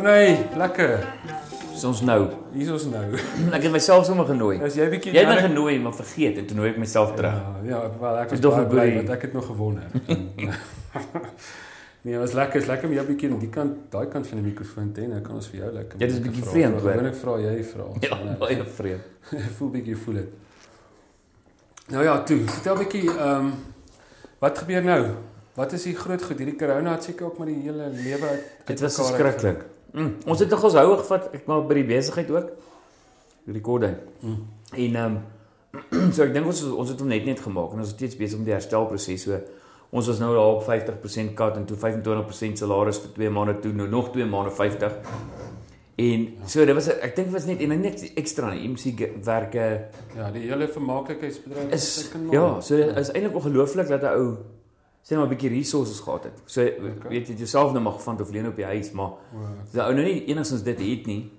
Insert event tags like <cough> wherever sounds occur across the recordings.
Renay, lekker. Dis ons nou. Hier is ons nou. Ek het myself sommer genooi. As jy bietjie Jy het my genooi, maar vergeet en toe nooi ek myself terug. Ja, ja, wel ek is baie bly want ek het nog gewonnen. <laughs> <laughs> nee, was lekker, is lekker om jou bietjie aan die kant, daai kant van die mikrofoon te hê. Nou kan ons vir jou lekker. Ja, dis lekker bietjie vreemd, hoor. Gewoonlik vra jy vra. <laughs> Ja, baie vreemd. voel bietjie voel dit. Nou ja, toe, vertel bietjie ehm um, wat gebeur nou? Wat is die groot goed? Hierdie corona het seker ook maar die hele lewe uit Dit was uitmekaar verskriklik. Mm. Ons het nog ons houe gevat, ek maar by die besigheid ook. Rekorde. Mm. En ehm <clears throat> so ek dink ons ons het hom net net gemaak en ons is steeds besig met die herstelproses. So ons was nou daar op 50% kat en toe 25% salaris vir 2 maande toe, nou nog 2 maande 50. En so dit was ek dink dit was net en net ekstra nie. MC werke Ja, die hele vermaaklikheidsbedryf is maar- ja, so is eintlik ongelooflik dat 'n ou sê nou 'n bietjie resources gehad het. So Okay. weet jy jouself nou mag van of leen op die huis, maar Wow. die ou nou nie enigstens dit het nie.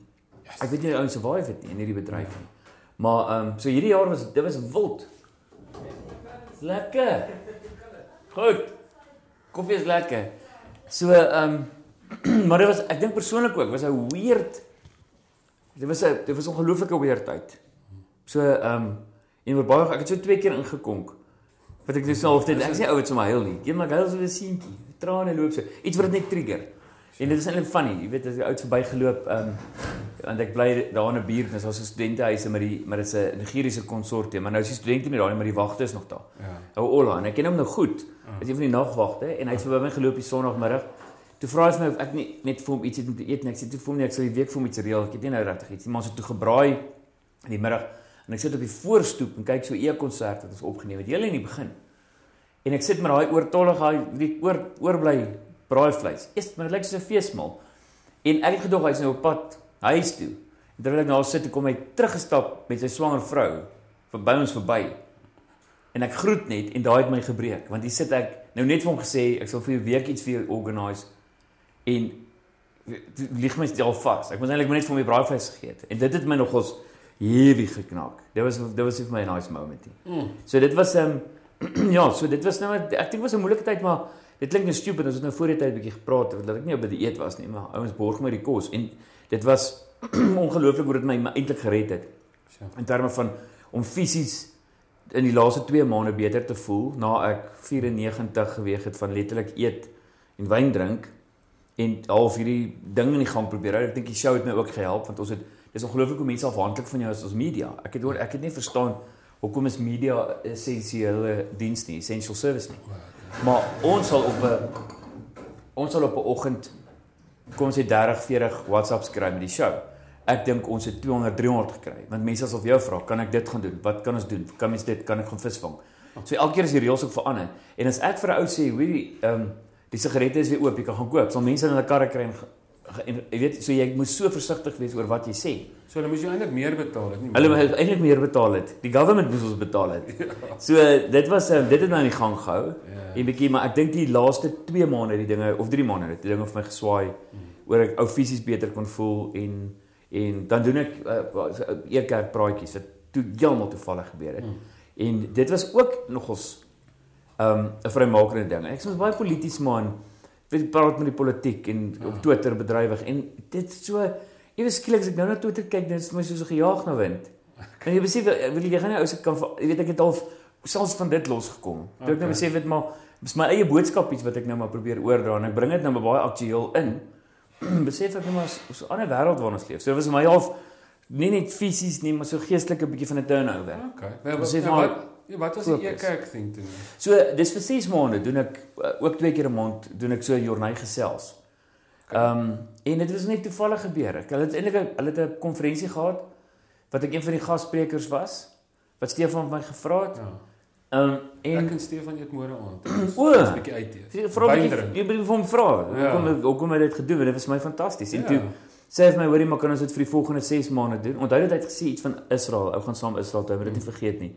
Ek weet nie die ou survive het nie in hierdie bedryf nie. Maar ehm um, so hierdie jaar was dit was wild. Lekker. Goed. Koffie is lekker. So ehm um, <clears throat> maar dit was ek dink persoonlik ook was 'n weird dit was 'n dit was 'n ongelooflike weird tyd. So ehm um, en oor baie ek het so twee keer ingekonk. Wat ek dis nou of dit ek sê ou het sommer huil nie. Eendag huil so 'n seentjie. Trane loop so. Iets wat net trigger. En dit is eintlik funny, jy weet as jy oud verbygeloop, ehm um, want ek bly daar in 'n buurt, dis ons studentehuise met die maar dit is 'n Nigeriese konsortium, maar nou is die studente nie daar nie, maar die wagte is nog daar. Ja. Ou Ola en ek ken hom nou goed. Ah. Hy's een van die nagwagte en hy het verby my geloop die Sondagmiddag. Toe vra hy vir my of ek nie net vir hom iets het om te eet nie. Ek sê toe vir hom nie, ek sal die week vir hom iets reël. Ek het nie nou regtig iets nie, maar ons het toe gebraai in die middag en ek sit op die voorstoep en kyk so 'n e-konsert wat ons opgeneem het, heel in die begin. En ek sit met daai oortollige daai die oor oorbly braaivleis. Eers maar dit lyk soos 'n feesmaal. En ek het gedog hy's nou op pad huis toe. En terwyl ek daar sit, toe kom hy teruggestap met sy swanger vrou verby ons verby. En ek groet net en daai het my gebreek want hier sit ek nou net vir hom gesê ek sal vir 'n week iets vir jou organise en toe lieg my stel vas. Ek moes eintlik net vir hom die braaivleis gegee het. En dit het my nogals heavy geknak. Dit was dit was vir my 'n nice moment. nie. Mm. So dit was ehm um, <clears throat> ja, so dit was nou ek dink dit was 'n moeilike tyd maar dit klink nou stupid ons het nou voor die tyd 'n bietjie gepraat oor dat ek nie op by die eet was nie, maar ouens borg my die kos en dit was <clears throat> ongelooflik hoe dit my, my eintlik gered het So. in terme van om fisies in die laaste 2 maande beter te voel na ek 94 geweg het van letterlik eet en wyn drink en half hierdie ding in die gang probeer hou. Ek dink die show het my ook gehelp want ons het dis ongelooflik hoe mense afhanklik van jou is as media. Ek het hoor ek het nie verstaan hoekom is media 'n essensiële diens nie, essential service nie. Maar ons sal op 'n ons sal op 'n oggend kom ons sê 30, 40 WhatsApps kry met die show. Ek dink ons het 200, 300 gekry. Want mense vir jou vra, kan ek dit gaan doen? Wat kan ons doen? Kan mens dit kan ek gaan visvang? So elke keer is die reëls ook verander. En as ek vir 'n ou sê, hoorie, ehm um, die sigarette is weer oop, jy kan gaan koop. Sal mense in hulle karre kry en, en jy weet, so jy moet so versigtig wees oor wat jy sê. So hulle moes jou eintlik meer betaal het, nie? Hulle moet eintlik meer betaal het. Die government moes ons betaal het. So dit was um, dit het my aan die gang gehou. Ja. En bietjie, maar ek dink die laaste 2 maande die dinge of 3 maande het die dinge vir my geswaai oor ek ou fisies beter kon voel en en dan doen ek uh, eerkerk praatjies wat toe heeltemal toevallig gebeur het. Mm. En dit was ook nogals um 'n vrymakende ding. Ek is baie polities man. Weet praat met die politiek en Ja. op Twitter bedrywig en dit so ewe skielik as ek nou na Twitter kyk, dan is my soos 'n gejaag na wind. <laughs> En jy besef wil jy gaan nie ou se kan jy weet ek het al selfs van dit losgekom. Toe ek nou Okay. besef het maar dis my eie boodskap iets wat ek nou maar probeer oordra en ek bring dit nou maar baie aktueel in. <clears throat> besef ek nou maar so- 'n ander wêreld waarin ons leef. So dit was my half nie net fisies nie, maar so geestelik 'n bietjie van 'n turnover. Okay. Nou, het nou, maar wat, ja, wat was die e-kerk ding toe? So dis vir 6 maande doen ek uh, ook twee keer 'n maand doen ek so 'n journey gesels. Ehm um, en dit was net toevallig gebeur. Ek hulle het eintlik 'n- hulle het 'n konferensie gehad wat ek een van die gassprekers was wat Stefan my gevra het. Ja. Ehm um, En ek en Stefan eet môre aand. <clears throat> O. 'n bietjie uit eet. Vra Wyn bietjie jy moet vir hom vra. Ja. Hoekom hoekom het dit gedoen? Want dit was my fantasties. En Ja. toe sê hy vir my hoorie maar kan ons dit vir die volgende 6 maande doen. Onthou dit hy het gesê iets van Israel. Ou gaan saam Israel toe, moet dit nie vergeet nie.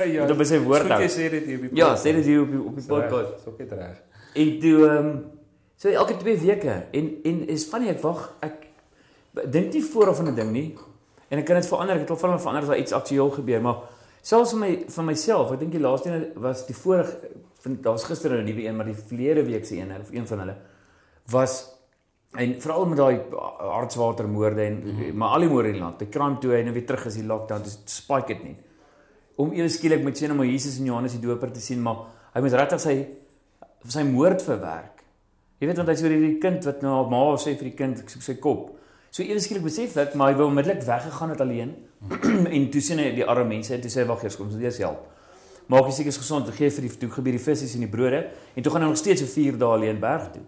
Ja. Want op sy woord hou. jy sê dit hier op die Ja, podcast. sê dit hier op die op die reg, podcast. Dis ook reg. En toe ehm um, so elke 2 weke en en is funny ek wag ek dink nie vooraf van 'n ding nie. En ek kan dit verander. Ek het al van verander as daar iets aktueel gebeur, maar selfs vir my van myself, ek dink die laaste een was die vorige van daar was gister 'n nuwe een, maar die verlede week se een of een van hulle was En veral met daai hartswatermoorde en mm -hmm. maar al die moorde in die land. Die crime toe en nou weer terug is die lockdown, dis spike dit nie. Om ewe skielik met sien om Jesus en Johannes die Doper te sien, maar hy moet regtig sy sy moord verwerk. Jy weet want hy's oor hierdie kind wat nou ma sê vir die kind, ek soek sy kop. So ewe skielik besef ek, maar hy wou onmiddellik weggegaan het alleen. <clears throat> en toe sien hy die arme mense en toe sê wag eers kom, ons eers help. Maak jy seker gesond, gee vir die toe gebeur die visse en die brode en toe gaan hy nog steeds vir 4 dae alleen berg toe.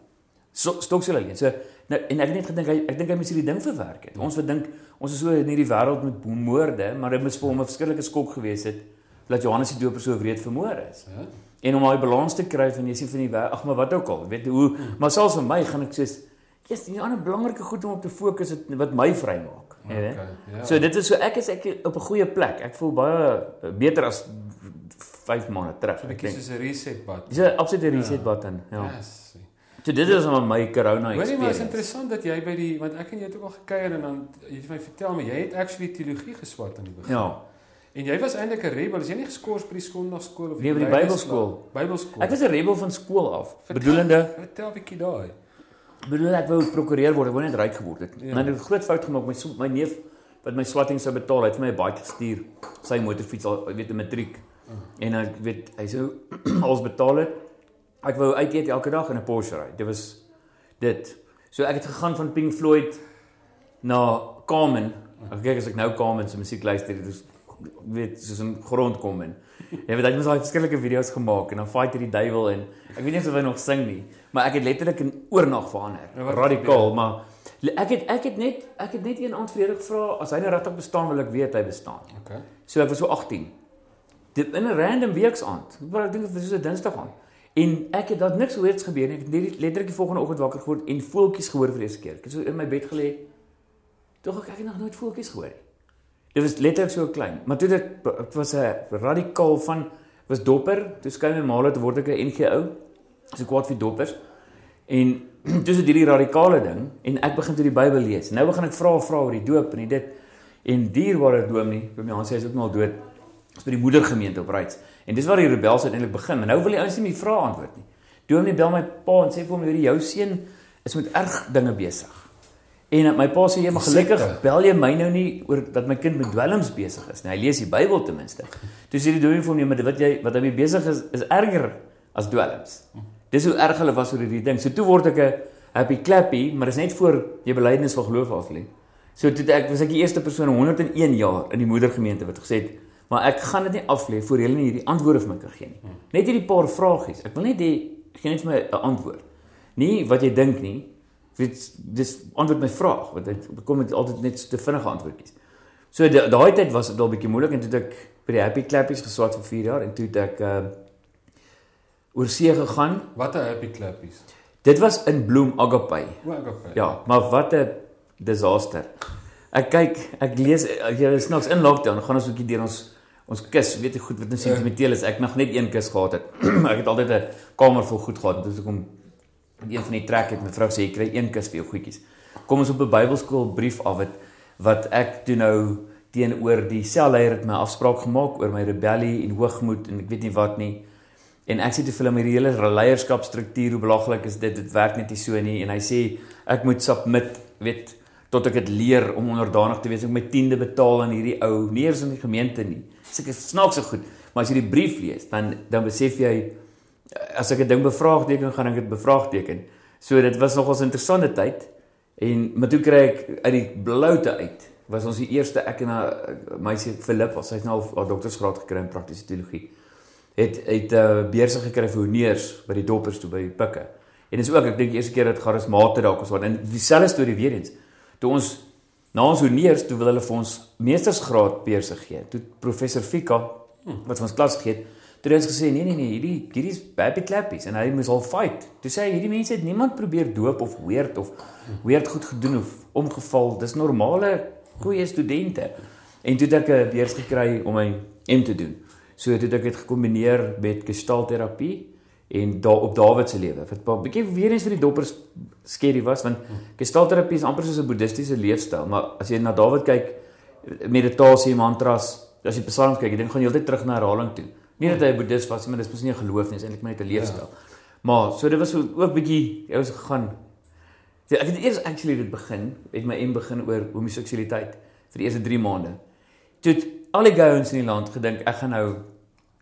So, Stoksel alleen. So nou en ek het net gedink hy ek dink hy moet hierdie ding verwerk het. Ons wat dink ons is so in hierdie wêreld met moorde, maar dit moet vir hom 'n verskillike skok gewees het dat Johannes die Doper so wreed vermoor is. Ja. En om daai balans te kry van jy sien van die ag maar wat ook al, weet hoe, maar selfs vir my gaan ek sê Yes, die ander belangrike goed om op te fokus het wat my vrymaak. Okay, ja. So dit is so ek is ek op 'n goeie plek. Ek voel baie beter as 5 maande terug. So 'n bietjie soos 'n reset button. Dis 'n absolute reset ja. button, ja. Yes. So dit is om my corona experience. Hoorie, maar is interessant dat jy by die want ek en jy het ook al gekuier en dan jy het my vertel maar jy het actually teologie geswat aan die begin. Ja. En jy was eintlik 'n rebel. Is jy nie geskort by die Sondagskool of nee, by die Bybelskool? Bybelskool. Ek was 'n rebel van skool af. Vertel, bedoelende Vertel 'n bietjie daai. Bedoel ek wou prokureur word, ek wou net ryk geword het. Ja. Maar ek het 'n groot fout gemaak. My my neef wat my swatting sou betaal, het vir my 'n bike gestuur. Sy motorfiets al weet 'n matriek. Uh. En ek weet hy sou <clears throat> alles betaal het. Ek wou uit eet elke dag in 'n Porsche ry. Dit was dit. So ek het gegaan van Pink Floyd na Carmen. Ek kyk as ek nou Carmen se musiek luister, dit is weet soos 'n grond kom in. Jy weet hy het baie verskillende video's gemaak en dan fight hy die duiwel en ek weet nie of hy nog sing nie, maar ek het letterlik 'n oornag verander. Ja, Radikaal, maar ek het ek het net ek het net een aand vrede gevra as hy nou regtig bestaan wil ek weet hy bestaan. Okay. So ek was so 18. Dit in 'n random weeksaand. Maar ek dink dit was so 'n Dinsdag aand. En ek het dat niks weirds gebeur nie. Ek het net letterlik die volgende oggend wakker geword en voeltjies gehoor vir die eerste keer. Ek het so in my bed gelê. Tog ek het nog nooit voeltjies gehoor nie. Dit was letterlik so klein, maar toe dit dit was 'n radikaal van was dopper, toe skyn my maal het word ek 'n NG ou. So kwaad vir doppers. En <clears throat> dis dit hierdie radikale ding en ek begin toe die Bybel lees. Nou begin ek vra vra oor die doop en dit en dierbare dominee, vir my aansê hy is ook nou al dood. Is by die moedergemeente op Rights. En dis waar die rebels uiteindelik begin. En nou wil die ouens nie meer vra antwoord nie. Dominee bel my pa en sê vir hom hierdie jou seun is met erg dinge besig. En my pa sê jy maar gelukkig bel jy my nou nie oor dat my kind met dwelms besig is nie. Hy lees die Bybel ten minste. Toe sê die dominee vir hom nee, maar wat jy wat hy besig is is erger as dwelms. Dis hoe erg hulle was oor hierdie ding. So toe word ek 'n happy clappy, maar dis net voor jy belydenis van geloof af lê. So toe ek was ek die eerste persoon in 101 jaar in die moedergemeente wat gesê het, maar ek gaan dit nie aflê voor julle nie hierdie antwoorde vir my kan gee nie. Net hierdie paar vragies. Ek wil net hê gee net vir my 'n antwoord. Nie wat jy dink nie, weet dis antwoord my vraag want dit kom met altyd net te vinnige antwoordjies. So daai tyd was dit al bietjie moeilik en toe ek by die Happy Clappies geswat vir 4 jaar en toe ek uh oor see gegaan. Wat 'n Happy Clappies? Dit was in Bloem Agape. O Agape. Ja, maar wat 'n disaster. Ek kyk, ek lees jy is snaaks in lockdown, gaan ons 'n bietjie deur ons ons kus, weet jy goed wat nou sentimenteel is. Ek nog net een kus gehad het. <clears throat> ek het altyd 'n kamer vol goed gehad. Dit is hoekom een van die trek het mevrou sê jy kry een kus vir jou goedjies. Kom ons op 'n Bybelskool brief af wat wat ek toe nou teenoor die selleier het my afspraak gemaak oor my rebellie en hoogmoed en ek weet nie wat nie. En ek sê te vir hom hierdie hele leierskapstruktuur hoe belaglik is dit dit werk net nie so nie en hy sê ek moet submit weet tot ek dit leer om onderdanig te wees ek my tiende betaal aan hierdie ou nie eens in die gemeente nie. Seker snaaks so goed. Maar as jy die brief lees dan dan besef jy as ek 'n ding bevraagteken gaan ek dit bevraagteken. So dit was nogals 'n interessante tyd en maar toe kry ek uit die bloute uit was ons die eerste ek en 'n meisie Philip was sy's nou haar doktorsgraad gekry in praktiese teologie. Het het 'n uh, beurse gekry vir honeurs by die doppers toe by Pikke. En dis ook ek dink die eerste keer dat charismate dalk was wat en dieselfde storie weer eens. Toe ons na ons honeurs toe wil hulle vir ons meestersgraad beurse gee. Toe professor Fika wat ons klas gegee het Toe het ons gesê nee nee nee, hierdie hierdie is baby clappies en hy moes al fight. Toe sê hy hierdie mense het niemand probeer doop of weird of weird goed gedoen of omgeval. Dis normale goeie studente. En toe het ek 'n beurs gekry om my M te doen. So toe het ek dit gekombineer met gestalterapie en daar op Dawid se lewe. Wat 'n bietjie weer eens vir die doppers skerry was want gestalterapie is amper soos 'n boeddhistiese leefstyl, maar as jy na Dawid kyk meditasie, mantras, as jy psalms kyk, jy dink gaan jy altyd terug na herhaling toe. Nie dat hy 'n boeddhis was maar dis mos nie 'n geloof nie, dis eintlik maar net 'n leefstyl. Ja. Maar so dit was ook bietjie ons gegaan. So, ek het eers actually dit begin, het my M begin oor homoseksualiteit vir die eerste 3 maande. Toe al die gouens in die land gedink ek gaan nou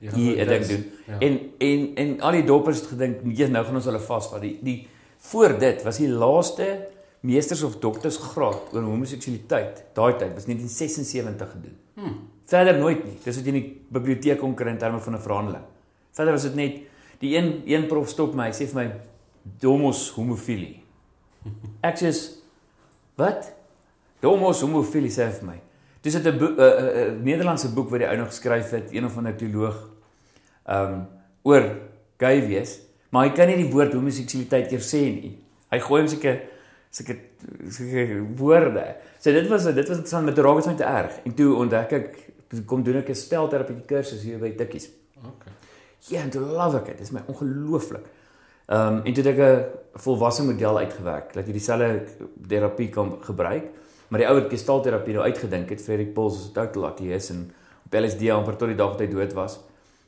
Ja, hier 'n ding doen. Ja. En en en al die doppers het gedink, nee, nou gaan ons hulle vasvat. Die die voor dit was die laaste meesters of dokters graad oor homoseksualiteit. Daai tyd was 1976 gedoen. Hmm. Verder nooit nie. Dis wat jy in die biblioteek kon kry in terme van 'n verhandeling. Verder was dit net die een een prof stop my, hy sê vir my domos homofilie. <laughs> Ek sê wat? Domos homofilie sê vir my. Dis 'n 'n uh, Nederlandse boek wat die ou nog geskryf het, een of ander teoloog um oor gay wees, maar hy kan nie die woord homoseksualiteit eers sê nie. Hy gooi hom seker seker seker woorde. So dit was dit was interessant met raak het te erg. En toe ontdek ek toe kom doen ek 'n spelterapie kursus hier by Tikkies. Okay. Ja, en toe love ek dit. Dit is my ongelooflik. Ehm um, en toe het ek 'n volwasse model uitgewerk dat jy dieselfde terapie kan gebruik, maar die ou wat gestalterapie nou uitgedink het, Frederik Pols het ook laat hier is en op LSD amper tot die dag wat hy dood was.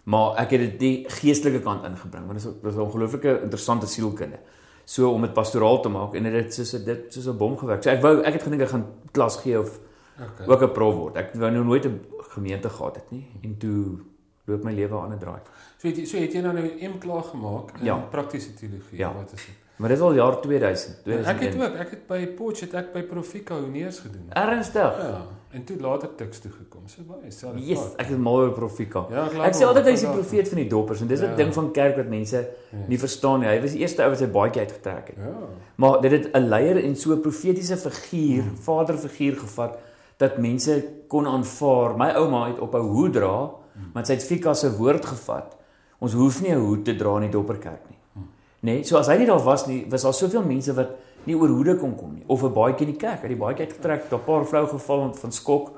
Maar ek het dit die geestelike kant ingebring want dit is dit is 'n ongelooflike interessante sielkunde. So om dit pastoraal te maak en dit soos dit soos 'n bom gewerk. So ek wou ek het gedink ek gaan klas gee of Okay. ook 'n prof word. Ek wou nou nooit 'n gemeente gehad het nie en toe loop my lewe aan 'n draai. So het jy so het jy nou nou M klaar gemaak in Ja. praktiese teologie. Ja. Wat is dit? Maar dit is al jaar 2000. Ek het 2001. ook, ek het by Potch het ek by Profika Honeers gedoen. Ernstig. Ja, en toe later Tuks toe gekom. So baie selfde. Yes, ek is mal oor Profika. Ja, ek Ek sê altyd hy is die profeet van die doppers en dis 'n Ja. ding van kerk wat mense Ja. nie verstaan nie. Hy was die eerste ou wat sy baadjie uitgetrek het. Ja. Maar dit het 'n leier en so 'n profetiese figuur, Hmm. vaderfiguur gevat dat mense kon aanvaar. My ouma het op 'n hoed dra, Hmm. maar sy het Fika se woord gevat. Ons hoef nie 'n hoed te dra in die dopperkerk nie. Hmm. Nê, nee, so as hy nie daar was nie, was daar soveel mense wat nie oor hoede kon kom nie of 'n baadjie in die kerk, uit die baadjie uitgetrek, daar 'n paar vroue geval van skok,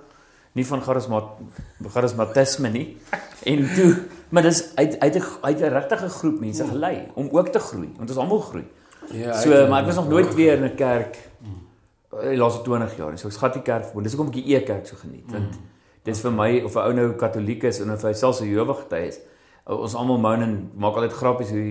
nie van charisma charismatisme nie. En toe, maar dis uit uit 'n uit 'n regtige groep mense gelei om ook te groei, want ons almal groei. Ja, So, ek- maar ek was nog nooit weer in 'n kerk eh, die laaste 20 jaar nie. So ek skat die kerk verboon. Dis hoekom ek die e-kerk so geniet. Want dis vir my of 'n ou nou katoliek is en of hy selfs 'n Jehova getuie is. Ons almal moan en maak altyd grappies oor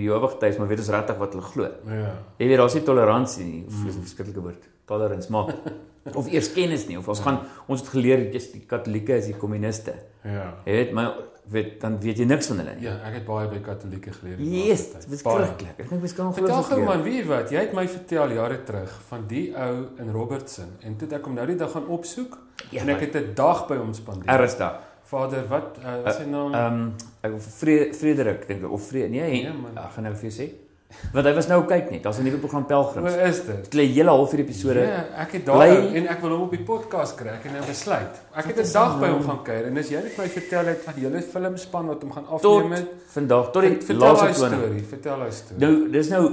die is, maar weet ons regtig wat hulle glo. Ja. Jy weet daar's nie toleransie nie. Of dis 'n verskriklike woord. Tolerance, maar <laughs> of eers kennis nie of ons gaan ons het geleer dis die katolieke is die kommuniste. Ja. Jy weet, maar weet dan weet jy niks van hulle nie. Ja, ek het baie by Katolieke geleer. die Yes, dit is verskriklik. Ek dink mens kan Vertel ongelooflik gou leer. man, weet jy wat? Jy het my vertel jare terug van die ou in Robertson en toe het ek hom nou die dag gaan opsoek Ja, en ek het 'n dag by hom spandeer. Ernstig. Vader, wat uh, wat sy naam? Ehm ek Fre Frederik dink of Fre nee, Nee, man. ek gaan nou vir jou sê. Want hy was nou kyk net, daar's 'n nuwe program Hoe Pelgrims. is dit? Dit lê hele halfuur episode. Ja, ek het daar Bly- en ek wil hom op die podcast kry. Ek het nou besluit. Ek het 'n dag nou? by hom gaan kuier en as jy net my vertel het van hele filmspan wat hom gaan afneem het. vandag tot die laaste hy 20. storie, vertel hy storie. Nou dis nou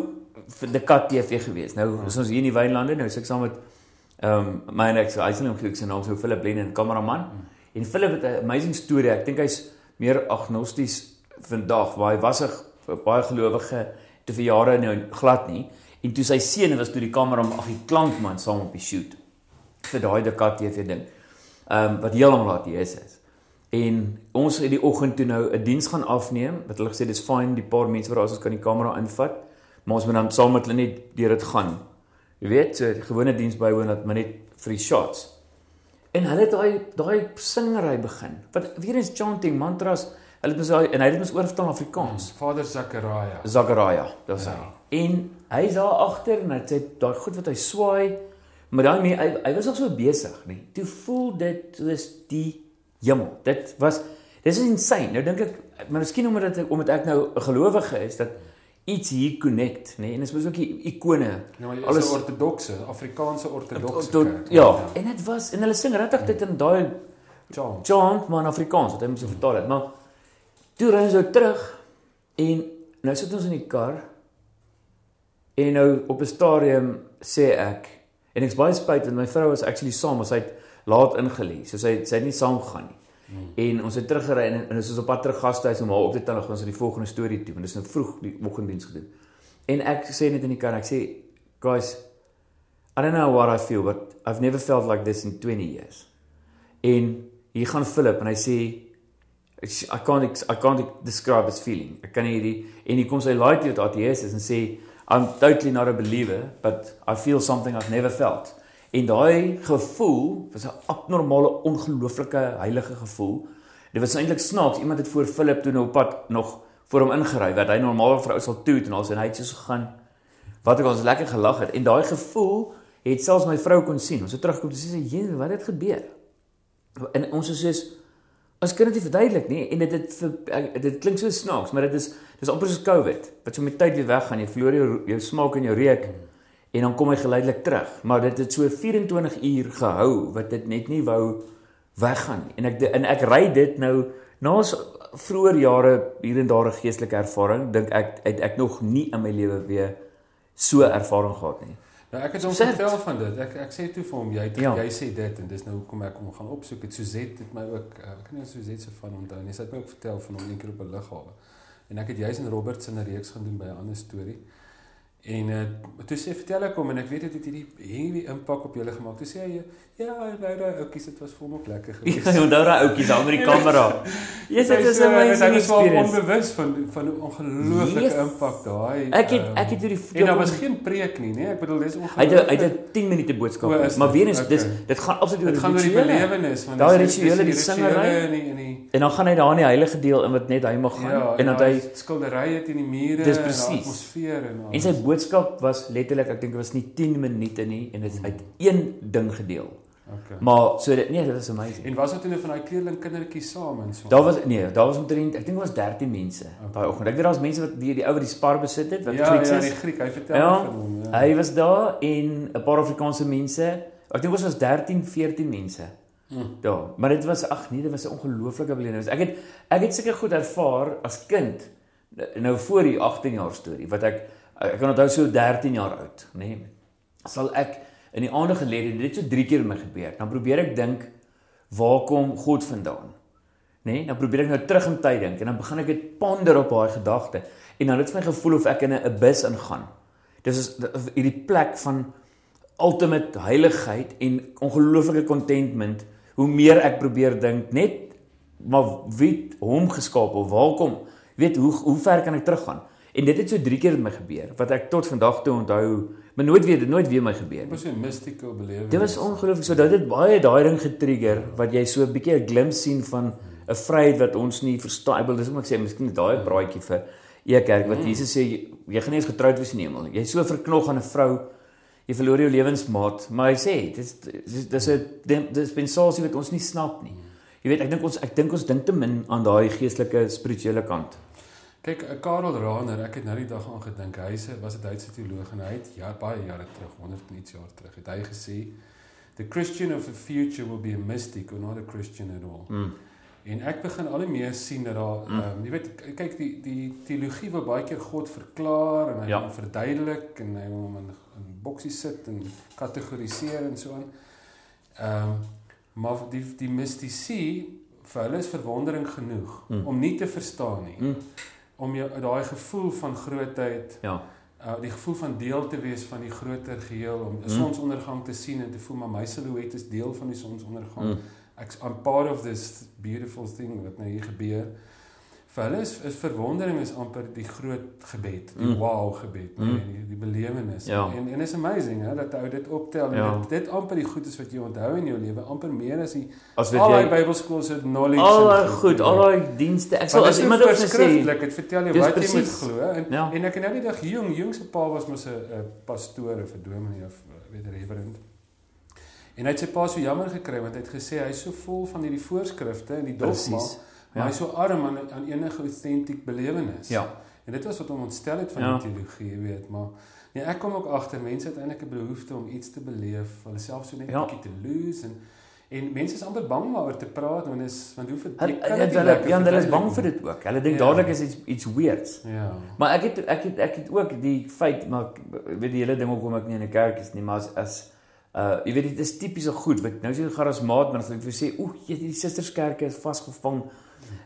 vir die Kat TV gewees. Nou is ons hier in die Wynlande, nou is ek saam met ehm um, my en ek, sê hom ek sy naam so Philip Lennon, kameraman. En Philip het 'n amazing storie. Ek dink hy's meer agnosties vandag, waar hy was 'n baie gelowige te vir jare nou glad nie. En toe sy seun was toe die kamera ag die klankman saam op die shoot vir daai Dekat TV ding. Ehm um, wat heeltemal laat Jesus is. En ons het die oggend toe nou 'n diens gaan afneem. Wat hulle gesê dis fine, die paar mense wat daar is, ons kan die kamera invat, maar ons moet dan saam met hulle net deur dit gaan. Jy weet, so die gewone diens bywoon dat maar net vir die shots. En hulle het daai daai singery begin. Wat weer eens chanting mantras. Hulle het mos daai en hy het dit mos oorvertaal na Afrikaans. Vader Zakaria. Zachariah, dis Ja. hy. En hy's daar agter en hy sê daai goed wat hy swaai, maar dan mee hy, hy was nog so besig, nee. Toe voel dit soos die hemel. Dit was dis is insane. Nou dink ek maar miskien omdat dit omdat ek nou 'n gelowige is dat iets hier connect, nê? Nee? En dit is mos ook die ikone. Ja, jy is Alles- ortodokse, Afrikaanse ortodokse Tot kerk. ja, en dit was en hulle sing regtig dit in daai Ja. chant maar in Afrikaans wat hy moet so vertaal het. Maar toe ry ons nou terug en nou sit ons in die kar en nou op 'n stadium sê ek en ek's baie spyt want my vrou was actually saam, maar sy het laat ingelê. So sy sy het nie saam gegaan nie. Hmm. En ons het teruggery en, en ons is op pad terug gastehuis om haar op te tel en ons aan die volgende storie toe want dit is nou vroeg die oggenddiens gedoen. En ek sê net in die kar, ek sê guys I don't know what I feel but I've never felt like this in 20 years. En hier gaan Philip en hy sê I can't I can't describe his feeling. Ek kan nie hierdie en hier kom sy laai toe tot ATS is en sê I'm totally not a believer, but I feel something I've never felt. En daai gevoel was 'n abnormale ongelooflike heilige gevoel. Dit was eintlik snaaks. Iemand het voor Philip toe nou op pad nog voor hom ingery wat hy normaal vir ou sal toet en alsin hy het so gegaan. Wat ek ons lekker gelag het en daai gevoel het selfs my vrou kon sien. Ons het teruggekom en sê, "Jy, wat het gebeur?" En ons is soos Ons kan dit nie verduidelik nie en dit dit dit klink so snaaks, maar dit is dis amper soos COVID wat so met tyd weer weggaan. Jy verloor jou jou smaak en jou reuk en dan kom hy geleidelik terug. Maar dit het so 24 uur gehou wat dit net nie wou weggaan nie. En ek en ek ry dit nou na vroeër jare hier en daar 'n geestelike ervaring, dink ek het ek nog nie in my lewe weer so ervaring gehad nie. Nou ek het hom vertel van dit. Ek ek sê toe vir hom jy het, Ja. jy sê dit en dis nou hoekom ek hom gaan opsoek. Het Suzette het my ook uh, ek kan nie Suzette se van onthou nie. Sy het my ook vertel van hom een keer op 'n lughawe. En ek het juis in Robert se 'n reeks gaan doen by 'n ander storie. En uh, toe sê vertel ek hom en ek weet dit het hierdie heavy impak op julle gemaak. Toe sê hy ja, nou daai ouppies dit was ook lekker <laughs> geweest. Ja, onthou daai daar met die kamera. Yes, <laughs> dit is 'n was wel experience. onbewus van van hoe ongelooflike Yes. impak daai. Ek het ehm, ek het hierdie En daar was geen preek nie, nee. Ek bedoel dis Hy het ongelooflik. hy het 'n 10 minute boodskap. O, is Maar weer eens dis Okay. dit gaan absoluut oor Dit gaan oor die belewenis want Daai dis- dis rituele, die singery. en die en die En dan gaan hy daar in die heilige deel in wat net hy mag gaan ja, en dan daai hy skilderye teen die mure Dis en die atmosfeer en en sy boodskap was letterlik ek dink dit was nie 10 minute nie en dit is uit een ding gedeel. Okay. Maar so dit nee, dit was amazing. En was dit toe nou van daai kleerling kindertjies saam en so? Daar was nee, daar was omtrent ek dink was 13 mense Okay. daai oggend. Ek weet daar's mense wat die die ou wat die spar besit het wat ja, Grieks ja, is. die Griek, hy vertel Ja, van hom. Ja. Hy was daar en 'n paar Afrikaanse mense. Ek dink ons was 13, 14 mense. Mm. Ja, maar dit was ag nee, dit was 'n ongelooflike belewenis. Ek het ek het seker goed ervaar as kind nou voor die 18 jaar storie wat ek ek kan onthou so 13 jaar oud, nê. Nee, sal ek in die aande gelê het dit so 3 keer met my gebeur. Dan probeer ek dink waar kom God vandaan? Nê? Nee, dan probeer ek nou terug in tyd dink en dan begin ek dit ponder op daai gedagte en dan het my gevoel of ek in 'n abyss ingaan. Dis is hierdie plek van ultimate heiligheid en ongelooflike contentment hoe meer ek probeer dink net maar wie hom geskaap of waar kom weet hoe hoe ver kan ek teruggaan en dit het so 3 keer met my gebeur wat ek tot vandag toe onthou maar nooit weer dit nooit weer my gebeur Dit nie was so 'n mystical belewenis. dit was ongelooflik. So dit het baie daai ding getrigger wat jy so 'n bietjie 'n glimp sien van 'n vryheid wat ons nie verstaan. Ek wil dis ek sê miskien daai braaitjie vir Ekerk wat Jesus sê jy, jy gaan nie eens getroud wees in die hemel nie. Jy's so verknog aan 'n vrou jy verloor jou lewensmaat. Maar hy sê dis dis dis 'n dispensasie wat ons nie snap nie. Jy weet ek dink ons ek dink ons dink te min aan daai geestelike spirituele kant Kyk, eh, Karel Rahner, ek het nou die dag aan gedink. Hy se was 'n Duitse teoloog en hy het ja baie jare terug, 100 en iets jaar terug, het hy gesê the Christian of the future will be a mystic or not a Christian at all. mm. En ek begin al hoe meer sien dat daar Mm. ehm um, jy weet kyk die die teologie wil baie keer God verklaar en hy Ja. hom verduidelik en hy hom in in boksies sit en kategoriseer en so aan. Ehm um, maar die die mistisie vir hulle is verwondering genoeg Mm. om nie te verstaan nie. Mm. Om jou daai gevoel van grootheid, ja uh, die gevoel van deel te wees van die groter geheel, om 'n Mm. sonsondergang te sien en te voel maar my silhouet is deel van die sonsondergang mm. ek I'm part of this beautiful thing wat nou hier gebeur. Vir hulle is, is verwondering is amper die groot gebed, die Mm. wow gebed, Mm. nee, die, die belewenis. Ja. En en is amazing hè dat ou dit optel en Ja. dit, dit amper die goed is wat jy onthou in jou lewe, amper meer as die as al daai Bybelskool se knowledge. al en daai goed al daai dienste ek sal as iemand gesê verskriftelik, dit vertel jou wat jy moet glo en Ja. en ek het nou die dag jong, jong se pa was mos 'n pastoor of 'n dominee of eh, weet reverend. En hy het sy pa so jammer gekry want hy het gesê hy's so vol van hierdie voorskrifte en die dogma, presies maar ja hy's so arm aan aan enige autentiek belewenis. ja En dit was wat hom ontstel het van Ja. die teologie, jy weet, maar nee, ek kom ook agter mense het eintlik 'n behoefte om iets te beleef, hulle self so net 'n Ja. bietjie te lose en en mense is amper bang daaroor te praat want is want hoeveel hulle jy kan hulle dit hulle ja, hulle is bang vir dit ook hulle dink Ja. dadelik is iets iets weirds Ja. Maar ek het ek het ek het ook die feit maar weet die hele ding hoekom ek nie in 'n kerk is nie, maar as as uh jy weet dit is tipiese goed wat nou sien charismaat maar as ek vir sê oek jy die susterskerke is vasgevang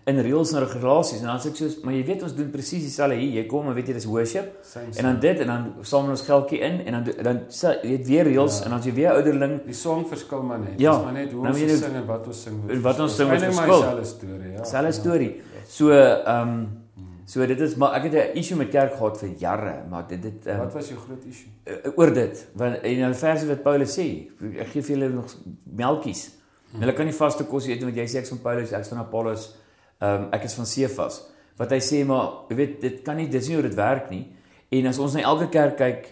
in reëls en regulasies en dan sê ek soos maar jy weet ons doen presies dieselfde hier jy kom en weet jy dis worship Same, en dan dit en dan samel ons geldjie in en dan dan sê jy weet weer reëls Ja. en dan jy weer ouderling Die song verskil maar net. Ja. Dis maar net hoe Nou ons sing en wat ons sing. en wat ons sing maar verskil. dieselfde storie, ja. Selfde Ja. storie. so ehm um, So dit is maar ek het 'n issue met kerk gehad vir jare, maar dit dit um, Wat was jou groot issue? uh, oor dit want in 'n versie wat Paulus sê, ek gee vir julle nog melktjies. Hmm. Hulle kan nie vaste kos eet want jy sê ek's van Paulus, ek's van Apollos, ehm um, ek is van Cephas. Wat hy sê maar jy weet dit kan nie dis nie hoe dit werk nie. En as ons na elke kerk kyk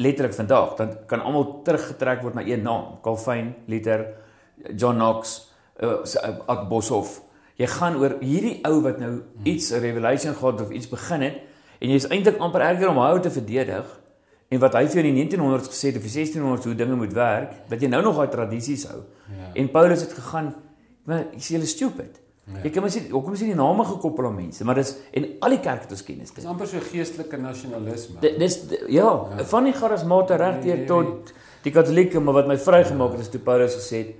letterlik vandag, dan kan almal teruggetrek word na een naam, Calvin, Luther, John Knox, uh, Ad Boshoff. Jy gaan oor hierdie ou wat nou iets 'n revelation gehad of iets begin het en jy's eintlik amper erger om hom te verdedig en wat hy vir in die 1900s gesê het of die 1600s hoe dinge moet werk, dat jy nou nog daai tradisies hou. Ja. En Paulus het gegaan, maar is jy stupid? Ja. Jy kan mos nie hoekom is nie die name gekoppel aan mense, maar dis en al die kerke het ons kennis Dis dit. amper so geestelike nasionalisme. Di- Dis di- ja, Ja. van die charismate reg Nee, deur tot die katolieke, maar wat my vrygemaak het is toe Paulus gesê het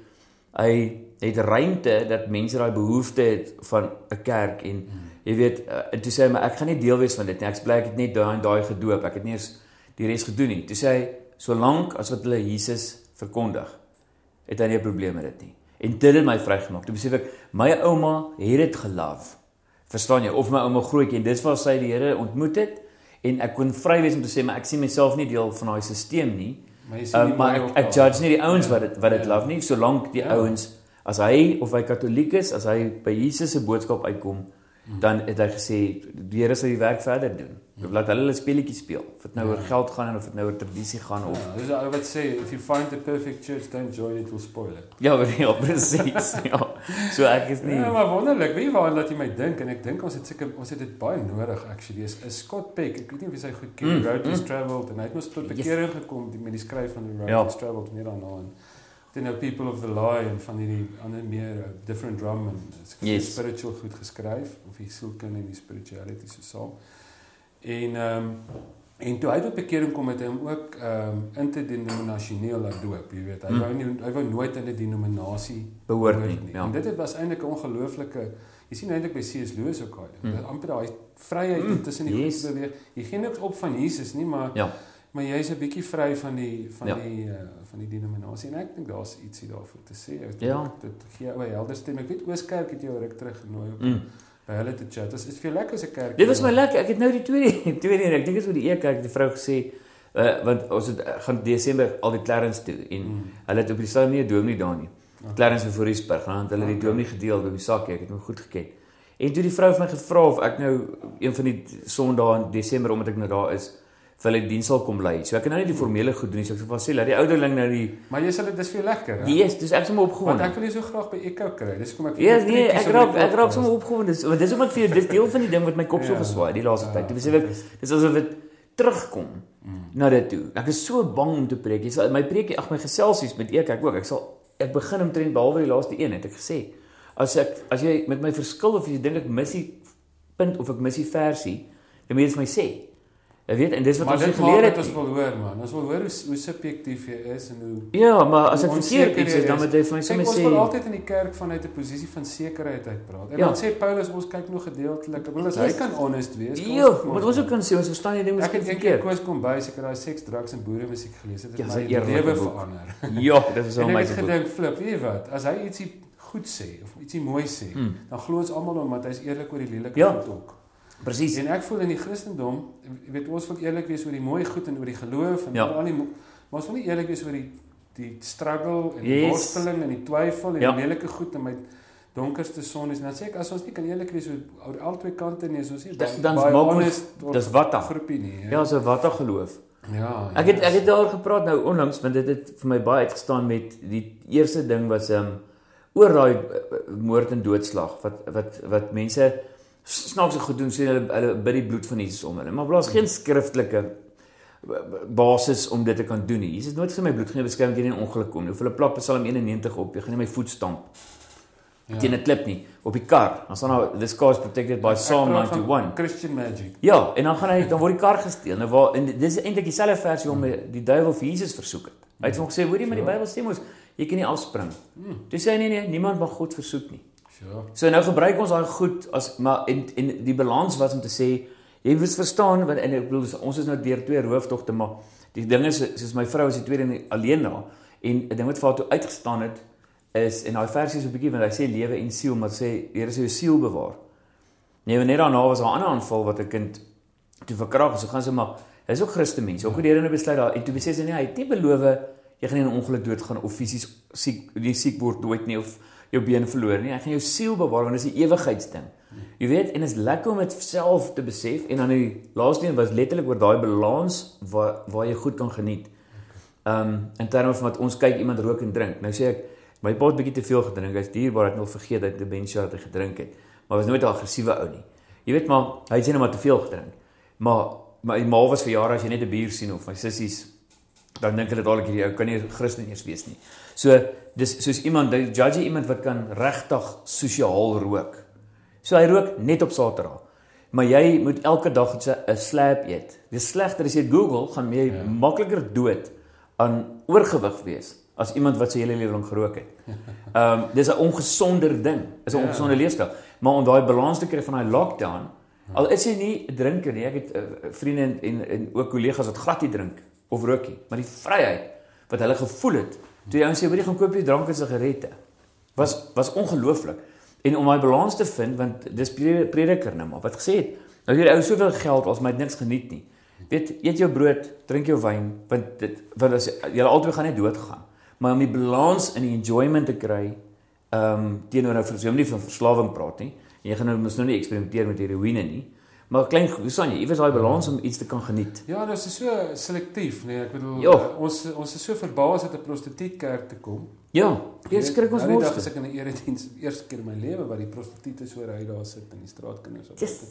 hy het ruimte dat mense daai behoefte het van 'n kerk en Hmm. jy weet uh, en toe sê hy maar ek gaan nie deel wees van dit nie. Ek bly ek het net daai en daai gedoop. Ek het nie eens die res gedoen nie. Toe sê hy solank as wat hulle Jesus verkondig, het hy nie 'n probleem met dit nie. En dit het my vrygemaak. Toe besef ek my ouma het dit geloof. Verstaan jy? Of my ouma grootjie en dis waar sy die Here ontmoet het en ek kon vry wees om te sê maar ek sien myself nie deel van daai stelsel nie. Maar die maar ek ek judge nie die ouens Ja. wat dit wat dit Ja. love nie solank die Ja. ouens as hy of hy katoliek is, as hy by Jesus se boodskap uitkom. Dan het hy gesê die Here sal die werk verder doen. Laat hulle hulle speletjies speel. Of dit nou Ja. oor geld gaan en of dit nou oor tradisie gaan of Ja, dis 'n ou wat sê if you find the perfect church don't join it will spoil it. ja, ja, presies. <laughs> ja. So ek is nie Ja, maar wonderlik. Weet jy waar laat jy my dink en ek dink ons het seker ons het dit baie nodig actually. Is, is Scott Peck, ek weet nie of sy goed ken, Mm, mm, Road Less mm. Traveled en hy het mos tot Yes. bekering gekom die- met die skryf van Road Ja. Less Traveled meer daarna en dit nou People of the Lie en van hierdie ander meer uh, different drum en Yes. spiritual goed geskryf of die sielkunde en die spirituality so saam. En ehm um, en toe hy tot bekering kom het hy hom ook ehm um, interdenominasioneel laat doop, jy weet. Hy Mm. wou nie hy wou nooit in 'n denominasie behoort nie. Ja. En dit het was eintlik 'n ongelooflike jy sien eintlik by C.S. Lewis ook daai ding. Mm. Amper daai vryheid mm. tussen die yes. goed beweeg. Jy gee niks op van Jesus nie, maar Ja. Maar jy's 'n bietjie vry van die van Ja. die uh, van die denominasie en ek dink daar's ietsie daarvoor te sê. Ek Ja. dink Dit gee ou helder stem. Ek weet Ooskerk het jou ruk terug genooi op Mm. by hulle te chat. Dit is veel lekker as 'n kerk. Dit was my lekker. Ek het nou die tweede <laughs> tweede een, ek dink is met die e-kerk die vrou gesê uh, want ons het uh, gaan Desember al die Clarence toe en Mm. hulle het op die stadium nie 'n dominee daar nie. Okay. Clarence van Voorisburg, dan het hulle die Okay. dominee gedeel by die sakkie. Ek het hom goed geken. En toe die vrou vir my gevra of ek nou een van die Sondae in Desember omdat ek nou daar is, vir hulle diens sal kom lei. So ek kan nou nie die formele goed doen nie. So ek sê vir sê laat die ouderling nou die Maar jy sal dit dis veel lekker. hè? Yes, dis ek sommer Want opgewonde. ek wil jy so graag by Echo kry. Dis kom ek Ja, nee, treetjies ek raak ek raak sommer opgewonde. Dis want dis ook wat vir jou dis deel van die ding wat my kop so Ja. geswaai die laaste tyd. Dis Ja, ek dis asof dit terugkom Mm. na dit toe. Ek is so bang om te preek. Jy sal my preekie, ag my geselsies met ek ek ook. Ek sal ek begin omtrent behalwe die laaste een het ek gesê. As ek as jy met my verskil of jy dink ek mis die punt of ek mis die versie, dan moet jy dit vir my sê. Jy weet en dis wat maar ons dit geleer het. dat ons wil hoor man. Ons wil hoor hoe hoe subjektief jy is en hoe Ja, maar as ek hoe verkeerd iets is, dan moet jy vir my sommer ons sê. wil altyd in die kerk vanuit 'n posisie van sekerheid uitpraat. En Ja. dan sê Paulus ons kyk nog gedeeltelik. Ek wil as hy Yes. kan honest wees. Ja, ons maar ons ons ook kan sê ons verstaan die ding Ek miskien het eendag verkeerd. koos kom by, ek het daai seks, drugs en boere musiek gelees. Dit het Ja, my lewe boek. verander. <laughs> Ja, dit is <laughs> En my ek het boek. gedink, flip, weet jy wat? As hy ietsie goed sê of ietsie mooi sê, Hmm, dan glo ons almal hom want hy's eerlik oor die lelike Ja. goed ook. Presies. En ek voel in die Christendom, jy weet ons wil eerlik wees oor die mooi goed en oor die geloof en Ja. oor al die maar ons wil nie eerlik wees oor die die struggle en die Yes. worsteling en die twyfel en Ja. die lelike goed en my donkerste sondes. En dan sê ek as ons nie kan eerlik wees oor oor albei kante nie, is ons nie dan baie maak ons- Dis watta. groepie nie. hè? Ja, so watta geloof. ja. Ek het ek het daar gepraat nou onlangs want dit het vir my baie uitgestaan met die eerste ding was ehm um, oor daai eh, moord en doodslag wat wat wat mense snaakse goed doen sê hulle hulle bid die bloed van Jesus om hulle. Maar daar's geen skriftelike basis om dit te kan doen nie. Jesus het nooit gesê my bloed gaan jou beskerm teen 'n ongeluk kom nie. Of hulle plak Psalm 91 op, jy gaan nie my voet stamp ja. teen 'n klip nie op die kar. Dan staan daar this car is protected by Psalm praat van 91. Christian Magic. Ja, en dan gaan hy dan word die kar gesteel. Nou waar en dis eintlik dieselfde versie om die duiwel vir Jesus versoek het. Hy het hom gesê, hoorie, maar die Ja. Bybel sê mos jy kan nie afspring. Hmm. Toe sê hy nee nee, niemand mag God versoek nie. Sure. So nou gebruik ons daai goed as maar en en die balans was om te sê jy moet verstaan want en ek bedoel ons is nou deur twee rooftogte maar die ding is soos my vrou is die tweede alleen daar en 'n ding wat vir haar toe uitgestaan het is en daai versie is 'n bietjie want hy sê lewe en siel maar sê Here sê jou siel bewaar. Nee, net daarna was daar 'n ander aanval wat 'n kind toe verkrag is. So gaan sy maar, hy's ook Christen mens. Ook die Here nou besluit daar en toe besê sy nee, hy het nie beloof jy gaan nie in 'n ongeluk doodgaan of fisies siek, nie siek word dood nie of jou been verloor nie. Hy gaan jou siel bewaar want dit is 'n ewigheidsding. Jy weet, en dit is lekker om dit self te besef en dan die laaste een was letterlik oor daai balans waar waar jy goed kan geniet. Ehm um, in terme van wat ons kyk iemand rook en drink. Nou sê ek my pa het bietjie te veel gedrink. Hy's dierbaar het nog vergeet dat hy dementia het gedrink het. Maar was nooit 'n aggressiewe ou nie. Jy weet maar hy het net maar te veel gedrink. Maar my ma was vir jare as jy net 'n bier sien of my sissies dan dink hulle dadelik hierdie ou kan nie Christen eers wees nie. So dis soos iemand judge iemand wat kan regtig sosiaal rook. So hy rook net op Saterdag. Maar jy moet elke dag 'n slap eet. Dis slegter as jy Google gaan jy ja. makliker dood aan oorgewig wees as iemand wat sy hele lewe lank gerook het. <laughs> Ehm um, dis 'n ongesonder ding. Is 'n ja. ongesonde leefstyl. Maar om daai balans te kry van daai lockdown, al is jy nie 'n drinker nie. Ek het uh, vriende en, en en ook kollegas wat glad nie drink of rook nie, maar die vryheid wat hulle gevoel het toe jy ons sê hoor jy gaan koop jy drank en sigarette was was ongelooflik. En om daai balans te vind want dis prediker nou maar wat gesê het, nou hierdie ou soveel geld as my niks geniet nie. Weet, eet jou brood, drink jou wyn, want dit want as jy albei gaan net doodgaan. Maar om die balans in die enjoyment te kry, ehm um, teenoor nou vir so 'n manier van verslawing praat nie. Jy gaan nou mos nou nie eksperimenteer met heroïne nie. Maar klein Susanne, iewers daai balans om iets te kan geniet. Ja, dit is so selektief, nee, ek bedoel jo. ons ons is so verbaas dat 'n prostituut kerk toe kom. Ja, eers skrik ons mos. Ek het in 'n erediens eerste keer in my lewe wat die prostituie so ry daar sit in die straatkinders op. Yes.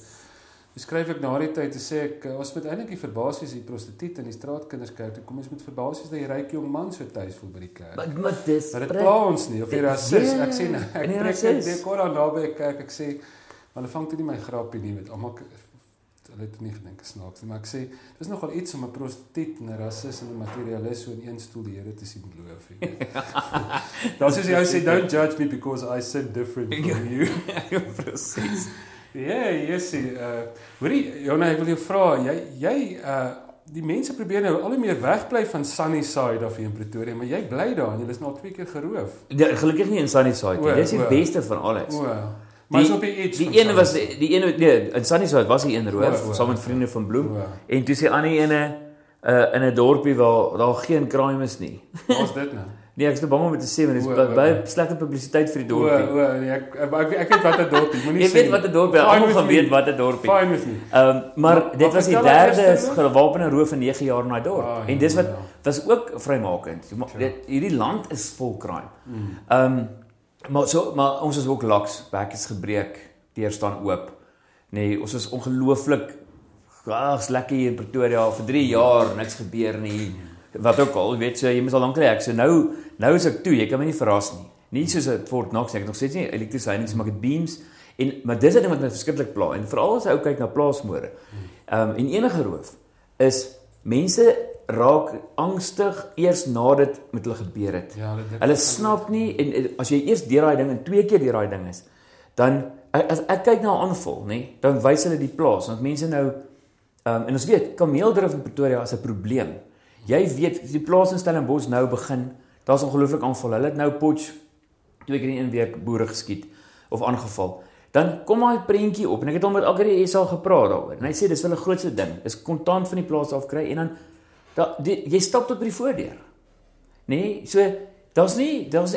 Beskryf ek na die tyd te sê ek ons moet eintlik die verbaas wees die prostituut in die straatkinderskerk toe kom ons moet verbaas wees dat die ryk jong man so tuis voel by die kerk. Maar maar dis Maar dit pla ons nie of jy rasis ek sê nou ek trek net die kor aan naby kyk ek sê hulle vang toe nie my grappie nie met almal hulle het nie gedink snaaks nie maar ek sê dis nogal iets om 'n prostituut en 'n rasis en 'n materialis so in een stoel die Here te sien beloof. <laughs> Dan sê jy sê don't judge me because I said different from you. <laughs> Ja, presies. Ja, Jessie, uh hoorie, Jonna, ek wil jou vra, jy jy uh die mense probeer nou al hoe meer wegbly van Sunnyside af hier in Pretoria, maar jy bly daar en jy is nou al twee keer geroof. Ja, gelukkig nie in Sunnyside nie. Dis die beste van alles. O. Maar is op die edge. Die ene was die ene nee, in Sunnyside was hy een roof saam met vriende van Bloem. O. En toe sê ander ene uh in 'n dorpie waar daar geen crime is nie. Waar's dit nou? <laughs> Nee, ek is te bang om dit te sê want dit is baie slegte publisiteit vir die dorpie. O, o, nee, ek ek ek, weet wat 'n dorpie, moenie sê. Jy weet wat 'n dorpie, almal gaan weet wat 'n dorpie. Fine with me. Ehm, um, maar dit maar was die derde gewapende roof in 9 jaar in daai dorp. Ah, en dis wat ja. was ook vrymakend. Dit hierdie land is vol crime. Mm. Ehm, um, maar so maar ons is ook laks, back is gebreek, deur staan oop. Nee, ons is ongelooflik Ag, lekker in Pretoria vir 3 jaar niks gebeur nie. Wat ook al, weet so, jy moet al lank reg. So nou Nou is ek toe, jy kan my nie verras nie. Nie soos 'n Fort Knox nie, ek het nog steeds nie elektriese heining, maar ek het beams en maar dis 'n ding wat my verskriklik pla en veral as jy ou kyk na plaasmoorde. Ehm um, en enige roof is mense raak angstig eers nadat met hulle gebeur het. Ja, dit, dit hulle snap nie en, en as jy eers deur daai ding en twee keer deur daai ding is, dan as ek kyk na 'n aanval, nê, dan wys hulle die plaas want mense nou ehm um, en ons weet kameeldrif in Pretoria is 'n probleem. Jy weet die plaas in Stellenbosch nou begin Daar's ongelooflik aanval. Hulle het nou Potch twee keer in een week boere geskiet of aangeval. Dan kom daai prentjie op en ek het hom met Agri SA gepraat daaroor. En hy sê dis wel 'n grootste ding. Is kontant van die plaas af kry en dan da, die, jy stap tot by die voordeur. Nee, so daar's nie daar's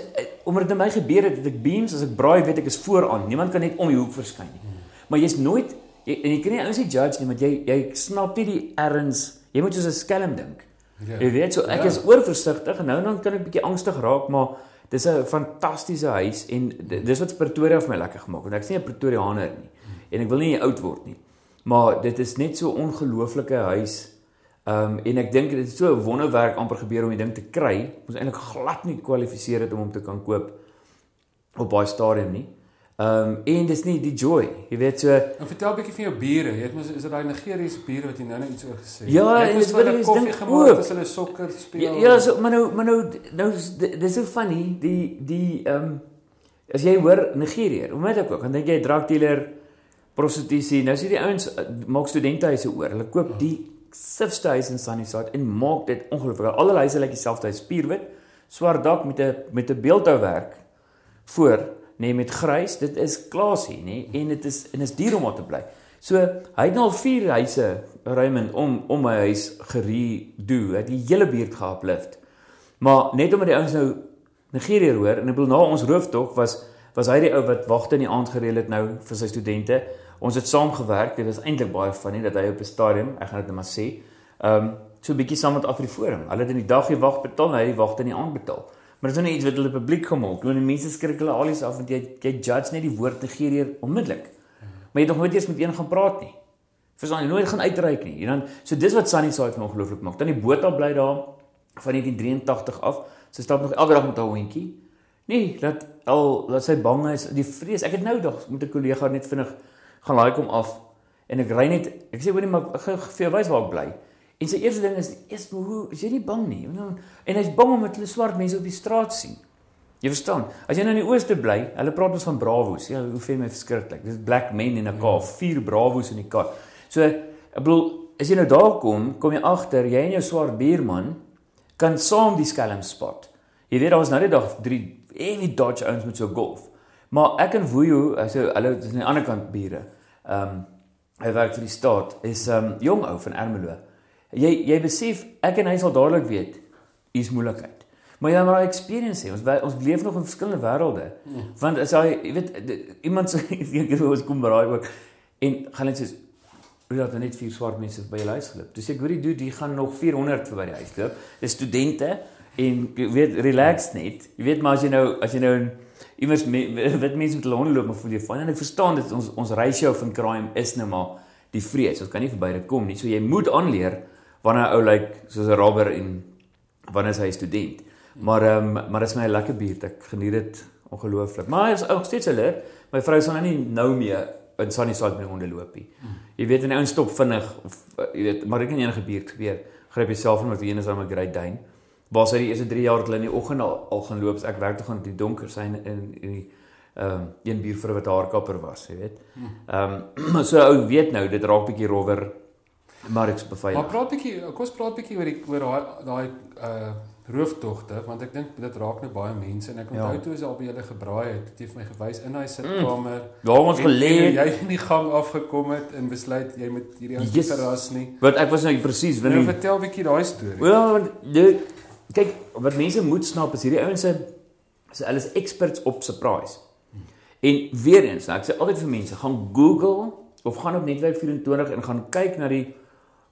omdat dit my gebeur het, het ek beams as ek braai weet ek is vooraan. Niemand kan net om die hoek verskyn nie. Maar jy's nooit jy, en jy kan nie ouens judge nie, want jy jy snap nie die erns. Jy moet soos 'n skelm dink. Ja. Jy weet so ek ja. is oorversigtig en nou dan kan ek bietjie angstig raak maar dis 'n fantastiese huis en dis wat Pretoria vir my lekker gemaak het. Ek's nie 'n Pretoriaaner nie en ek wil nie oud word nie. Maar dit is net so ongelooflike huis. Ehm um, en ek dink dit is so 'n wonderwerk amper gebeur om die ding te kry. Ons eintlik glad nie kwalifiseer het om hom te kan koop op baie stadium nie. Ehm um, en dis nie die joy. Jy weet so. En vertel 'n bietjie van jou bure. Jy het mos is dit daai Nigeriese bure wat jy nou net iets oor gesê het. Ja, en dis ek dink gemaak as hulle sokker speel. Ja, ja, so maar nou maar nou nou dis so funny die die ehm um, as jy hoor Nigerië, hoe moet ek ook? Dan dink jy drug dealer prostitusie. Nou sien die ouens eh, maak studentehuise oor. Hulle koop die sifste huis in Sunnyside en maak dit ongelooflik. Al hulle huise lyk dieselfde, spierwit, swart dak met 'n met 'n beeldhouwerk voor nê, met grys, dit is klasie, nê, en dit is en is duur om daar te bly. So hy het nou al vier huise Raymond om om my huis geredo, het die hele buurt geuplift. Maar net omdat die ouens nou Nigerië hoor en ek bedoel na ons rooftog was was hy die ou wat wagte in die aand gereël het nou vir sy studente. Ons het saamgewerk. Dit was eintlik baie funny dat hy op 'n stadium, ek gaan dit net maar sê, ehm um, so 'n bietjie saam met Afriforum. Hulle het in die dag die wag betaal, hy wagte in die aand betaal. Maar dit is nou iets wat hulle publiek gemaak. Nou die mense skrik hulle alies af want jy jy judge net die woord Nigerië onmiddellik. Maar jy het nog nooit eers met een gaan praat nie. Verstaan jy nooit gaan uitreik nie. En dan so dis wat Sunny Side van ongelooflik maak. Dan die boot bly daar van 1983 af. Sy stap nog elke dag met haar hondjie. Nee, dat al dat sy bang is, die vrees. Ek het nou dag met 'n kollega net vinnig gaan laai kom af en ek ry net ek sê hoorie maar ek gaan vir jou wys waar ek bly. En sy eerste ding is eers hoe is jy nie bang nie? En hy's bang om met hulle swart mense op die straat sien. Jy verstaan? As jy nou in die ooste bly, hulle praat ons van bravos. Ja, hoe vind my verskriklik. Dis black men in 'n car, vier bravos in die kar. So ek bedoel, as jy nou daar kom, kom jy agter jy en jou swart buurman kan saam die skelm spot. Jy weet daar was nou net dag 3 heavy Dodge ouens met so golf. Maar ek en Wuyo, so hulle is aan die ander kant bure. Ehm um, hy werk vir die staat is ehm um, jong ou van Ermelo. Jy jy besef ek en hy sal dadelik weet is moeilikheid. Maar jy moet experience hê. Ons ons leef nog in verskillende wêrelde. Hmm. Want as jy jy weet iemand sê <laughs> ek het ons kom braai ook en gaan net sê Hoe dat net vier swart mense by jou huis geloop. Dis ek hoor die dude, die gaan nog 400 verby die huis loop. Dis studente en jy weet relax net. Jy weet maar as jy nou as jy nou iewers wit mense met hulle honde loop maar voel jy van en ek verstaan dit ons ons ratio van crime is nou maar die vrees. Ons kan nie verby dit kom nie. So jy moet aanleer wanneer 'n ou lyk like, soos 'n robber en wanneer hy 'n student. Maar ehm um, maar dit is my lekker buurt. Ek geniet dit ongelooflik. Maar as ook steeds hulle, my vrou sal nou nie nou meer in Sunnyside met honde loop nie. Jy weet wanneer 'n ou stop vinnig of jy weet maar dit kan enige buurt gebeur. Gryp jouself in met een is aan 'n Great Dane waar sy die eerste 3 jaar hulle in die oggend al, al gaan loop. Ek werk toe gaan die donker sy in in die ehm um, een buurvrou wat haar kapper was, jy weet. Ehm um, <clears throat> so ou weet nou dit raak bietjie rower maar ek's beveilig. Maar praat bietjie, kom ons praat bietjie oor die oor daai daai uh rooftogte want ek dink dit raak nou baie mense en ek onthou ja. toe as al by julle gebraai het, het jy vir my gewys in daai sitkamer. Mm. Waar ons gelê het. Jy in die gang afgekom het en besluit jy moet hierdie ou yes. verras nie. Want ek was nou presies wil nou vertel bietjie daai storie. Wel want kyk wat mense moet snap is hierdie ouens se hulle is experts op surprise. En weer eens, nou, ek sê altyd vir mense, gaan Google of gaan op netwerk 24 en gaan kyk na die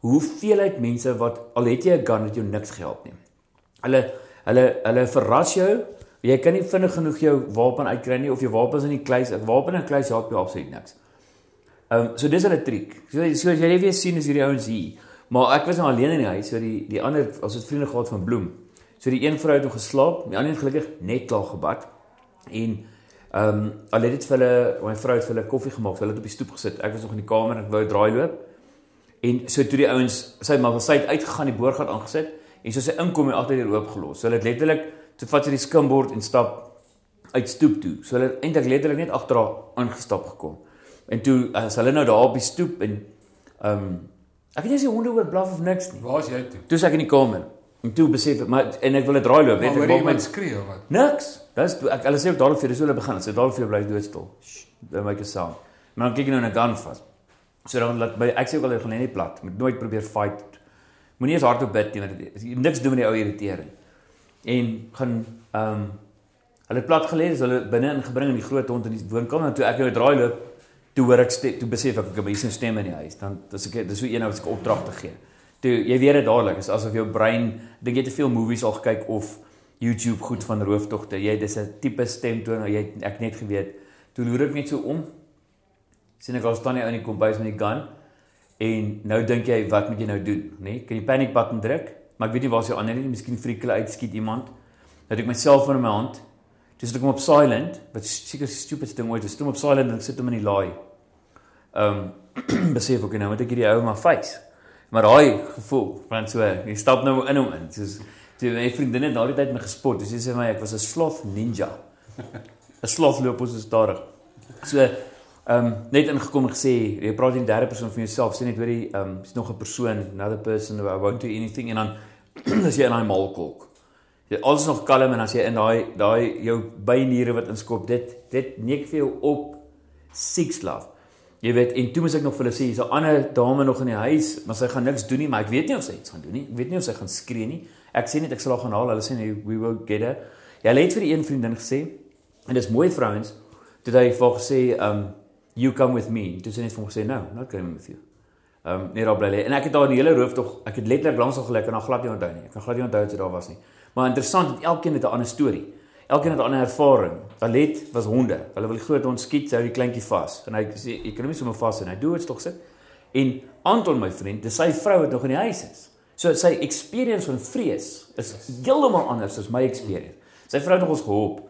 hoeveelheid mense wat al het jy 'n gun wat jou niks gehelp nie. Hulle hulle hulle verras jou. Jy kan nie vinnig genoeg jou wapen uitkry nie of jou wapens in die kluis, 'n wapen in 'n kluis help jou absoluut niks. Ehm um, so dis hulle triek. So so as jy net weer sien is hierdie ouens hier. Maar ek was nou alleen in die huis, so die die ander as dit vriende gehad van Bloem. So die een vrou het nog geslaap, die ander het gelukkig net klaar gebad. En ehm um, al het dit vir hulle, my vrou het vir hulle koffie gemaak. Hulle het op die stoep gesit. Ek was nog in die kamer en ek wou draai loop. En so toe die ouens, sy maar sy het uitgegaan, die boorgat aangesit en so sy inkom en agter die oop gelos. So hulle het letterlik toe vat sy die skimbord en stap uit stoep toe. So hulle het eintlik letterlik net agter haar ingestap gekom. En toe as hulle nou daar op die stoep en ehm um, ek weet nie as die honde oor blaf of niks nie. Waar is jy toe? Toe ek in die kamer. En toe besef ek, maar en ek wil 'n draai loop, net ek maak my skree of wat? Niks. Dis ek hulle sê ook dadelik vir dis hulle begin. Hulle sê dadelik vir bly doodstil. Dan maak ek sound. Maar dan kyk jy nou na gun vas. So dan laat by ek sê ook al jy gaan net plat. Moet nooit probeer fight. Moenie eens hardop bid nie want niks doen met die ou irritering. En gaan ehm um, hulle plat gelê, is hulle binne ingebring in die groot hond in die woonkamer en toe ek nou draai loop, toe hoor ek toe besef ek ek het 'n stem in die huis. Dan dis ek dis so een wat ek opdrag te gee toe jy weet dit dadelik is asof jou brein dink jy te veel movies al gekyk of YouTube goed van rooftogte. Jy dis 'n tipe stemtoon jy ek net geweet. Toe loer ek net so om sien ek al staan jy in die kombuis met die gun en nou dink jy wat moet jy nou doen? Nê? Nee? kan jy panic button druk? Maar ek weet nie waar jou ander nie. Miskien frikkel uitskiet iemand. Dat ek my selfoon in my hand. Dis ek kom op silent wat seker stupid ding ooit is toe op silent en sit hom in die laai. Ehm um, <clears throat> besef ek nou moet ek hierdie ou maar face Maar daai gevoel van so, jy stap nou in hom in. Soos toe my vriendin het daardie tyd my gespot. Sy sê my ek was 'n sloth ninja. <laughs> 'n Sloth loop ons stadig. So ehm um, net ingekom en gesê jy praat in derde persoon van jouself. Sê net hoor jy ehm um, is nog 'n persoon, another person who won't do anything en dan <clears throat> as jy in daai malkolk. Jy alles nog kalm en as jy in daai daai jou byniere wat inskop, dit dit neek vir jou op sex love. Jy weet, en toe moet ek nog vir hulle sê, hier's 'n ander dame nog in die huis, maar sy gaan niks doen nie, maar ek weet nie of sy iets gaan doen nie. Ek weet nie of sy gaan skree nie. Ek sê net ek sal haar gaan haal. Hulle sê nee, we will get her. Jy het vir die een vriendin gesê en dis mooi vrouens, toe hy vir gesê, um you come with me. Toe sê net vir hom gesê, no, not coming with you. Um, net daar bly lê. En ek het daar die hele roof tog, ek het letterlik langs al gelek en dan glad nie onthou nie. Ek kan glad nie onthou dat jy daar was nie. Maar interessant, elkeen het 'n ander storie. Elkeen het 'n ander ervaring. Alet was honde. Hulle wil groot hond skiet, hou die kleintjie vas. En hy sê jy kan hom nie sommer vas en hy doen dit tog sit. En Anton my vriend, dis sy vrou wat nog in die huis is. So sy experience van vrees is heeltemal anders as my experience. Sy vrou het nog ons gehelp.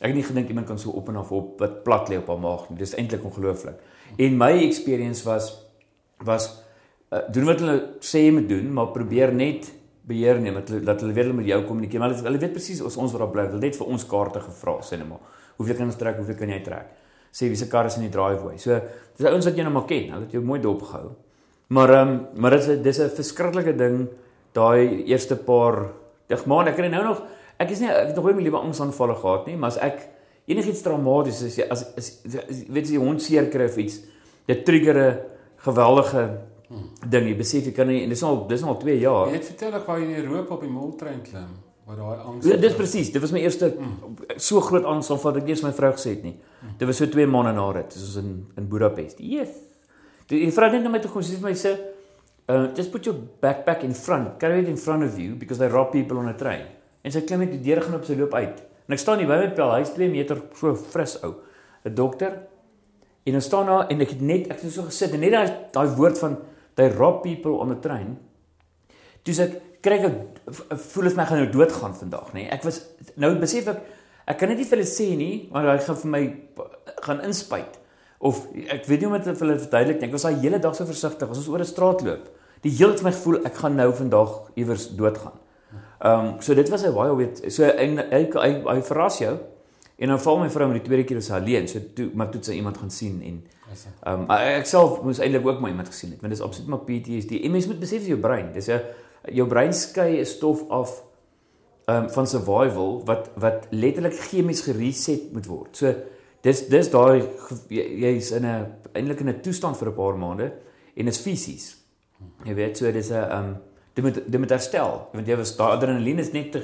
Ek het nie gedink iemand kan so op en af op wat plat lê op haar maag nie. Dis eintlik ongelooflik. En my experience was was uh, doen wat hulle sê jy moet doen, maar probeer net beheer neem dat hulle dat hulle weet hulle met jou kommunikeer. Maar hulle, hulle weet presies ons ons wat daar bly. Hulle het vir ons kaarte gevra sê net maar. Hoeveel kan ons trek? Hoeveel kan jy trek? Sê wie se kar is in die driveway. So dis ouens wat jy nou maar ken. Hulle het jou mooi dopgehou. Maar ehm um, maar dit is dis 'n verskriklike ding daai eerste paar dig maar ek kan nou nog ek is nie ek het nog nooit my liewe angsaanvalle gehad nie, maar as ek enigiets traumaties is as, as, as weet jy hond seer kry of iets, dit trigger 'n geweldige ding. Jy besef jy kan nie en dis al dis al 2 jaar. Jy het vertel ek jy in Europa op die moltrein klim waar daai angs. Ja, dis presies. Dit was my eerste mm. so groot aanval wat ek eers my vrou gesê het nie. Mm. Dit was so 2 maande na dit. Dit was in in Budapest. Yes. Die, die vrou het net na my toe kom sê vir my sê, "Uh, just put your backpack in front. Carry it in front of you because they rob people on a train." En sy klim net die deur gaan op sy loop uit. En ek staan hier by my pel, hy's 2 meter so fris ou. 'n Dokter. En ons staan daar en ek het net ek het so gesit en net daai daai woord van they rob people on the train. Dis ek kry ek voel as my gaan nou doodgaan vandag, nê. Ek was nou besef ek ek kan net nie vir hulle sê nie, maar hy gaan vir my gaan inspuit of ek weet nie hoe om dit vir hulle verduidelik nie. Ek was daai hele dag so versigtig as ons oor 'n straat loop. Die hele tyd my gevoel ek gaan nou vandag iewers doodgaan. Ehm um, so dit was 'n baie weet so en hy, hy verras jou en dan val my vrou met die tweede keer as sy alleen. So toe maar toe sy iemand gaan sien en Ehm um, ek self moes eintlik ook my iemand gesien het want dit is absoluut maar PTSD. En mens moet besef jou brein, dis 'n jou brein skei 'n stof af ehm um, van survival wat wat letterlik chemies gereset moet word. So dis dis daai jy's in 'n eintlik in 'n toestand vir 'n paar maande en is fisies. Jy weet so dis 'n ehm um, dit moet dit moet herstel want jy was daai adrenalien is net te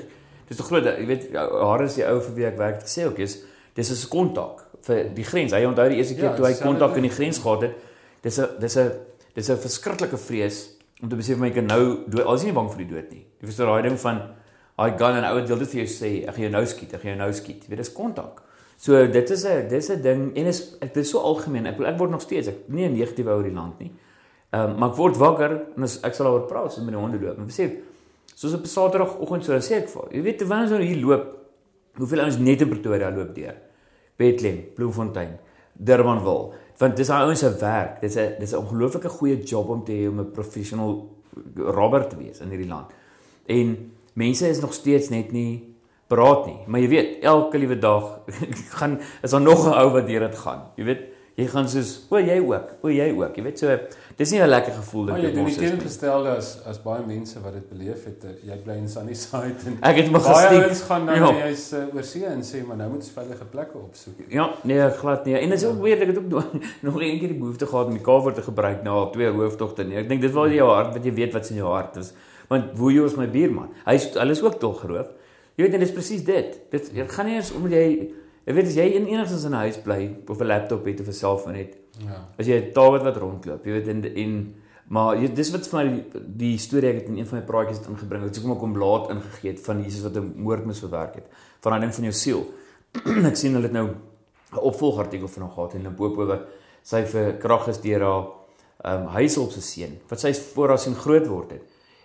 dis te groot. Jy weet haar is die ou vir wie ek werk gesê ook is dis is kontak vir die grens. Hy onthou die eerste keer ja, toe hy kontak in die grens gehad het. Dis 'n dis 'n dis 'n verskriklike vrees om te besef my kan nou dood. Al is nie bang vir die dood nie. Jy verstaan daai ding van hy gaan en ou wil dit vir jou sê, ek gaan jou nou skiet, ek gaan jou nou skiet. Jy weet dis kontak. So dit is 'n dis 'n ding en is ek dit is so algemeen. Ek ek word nog steeds ek nie 'n negatiewe oor die land nie. Ehm um, maar ek word wakker en as, ek sal oor praat so met die honde loop. Maar besef soos op Saterdagoggend so sê ek vir jy weet terwyl ons nou hier loop hoeveel ouens net in Pretoria loop deur. Bethlehem, Bloemfontein, Durbanville. Want dis daai ouens se werk. Dis 'n dis 'n ongelooflike goeie job om te hê om 'n professional robber te wees in hierdie land. En mense is nog steeds net nie praat nie. Maar jy weet, elke liewe dag <laughs> gaan is daar nog 'n ou wat deur dit gaan. Jy weet, jy gaan soos o jy ook o jy ook jy weet so dis nie 'n lekker gevoel dat jy ons is gestelde as as baie mense wat dit beleef het jy bly in Sunny Side en ek het my gestiek. baie mense gaan dan ja. jy's uh, oor see en sê maar nou moet ons veilige plekke opsoek. Ja nee glad nie. En dit is ook weer ek het ook <laughs> nog een keer die behoefte gehad om die kaver te gebruik na twee hooftogte nee ek dink dit was jou hart wat jy weet wat in jou hart is. Want Woejo is my buurman. Hy is hulle is ook tog geroof jy weet en dit is presies dit dit gaan nie eens omdat jy Ek weet as jy in enigstens in 'n huis bly of 'n laptop het of 'n selfoon het. Ja. As jy 'n taal wat rondloop, jy weet en en maar jy, dis wat vir my die, die storie ek het in een van my praatjies het ingebring. Ek het ek om laat ingegee het van Jesus wat 'n moord mis verwerk het. Van daai ding van jou siel. <clears throat> ek sien hulle het nou 'n opvolgartikel van hom gehad in Limpopo wat sy vir krag is deur haar ehm um, huis op se seun wat sy voor haar sien groot word het.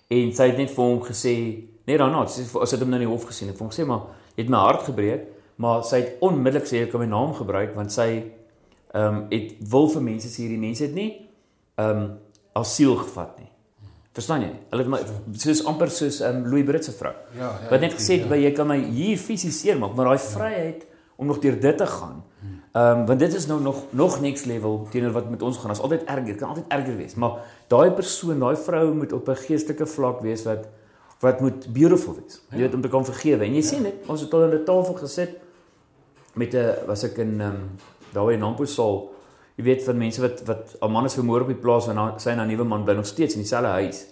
En sy het net vir hom gesê, net daarna, sy het hom nou in die hof gesien en vir hom gesê maar jy het my hart gebreek maar sy het onmiddellik sê ek kan my naam gebruik want sy ehm um, het wil vir mense sê hierdie mense het nie ehm um, asiel gevat nie. Verstaan jy? Hulle het my soos amper soos ehm um, Louis Britse vrou. Ja, ja. Wat net gesê het ja. jy kan my hier fisies seermaak, maar daai ja. vryheid om nog deur dit te gaan. Ehm um, want dit is nou nog nog next level teenoor wat met ons gaan. Dit is altyd erger, kan altyd erger wees. Maar daai persoon, daai vrou moet op 'n geestelike vlak wees wat wat moet beautiful wees. Jy Ja. weet om te kan vergewe. En jy sien dit, ons het al aan 'n tafel gesit met 'n was ek in ehm um, daar by Nampo saal. Jy weet van mense wat wat 'n man is vermoor op die plaas en dan sy en 'n nuwe man bly nog steeds in dieselfde huis.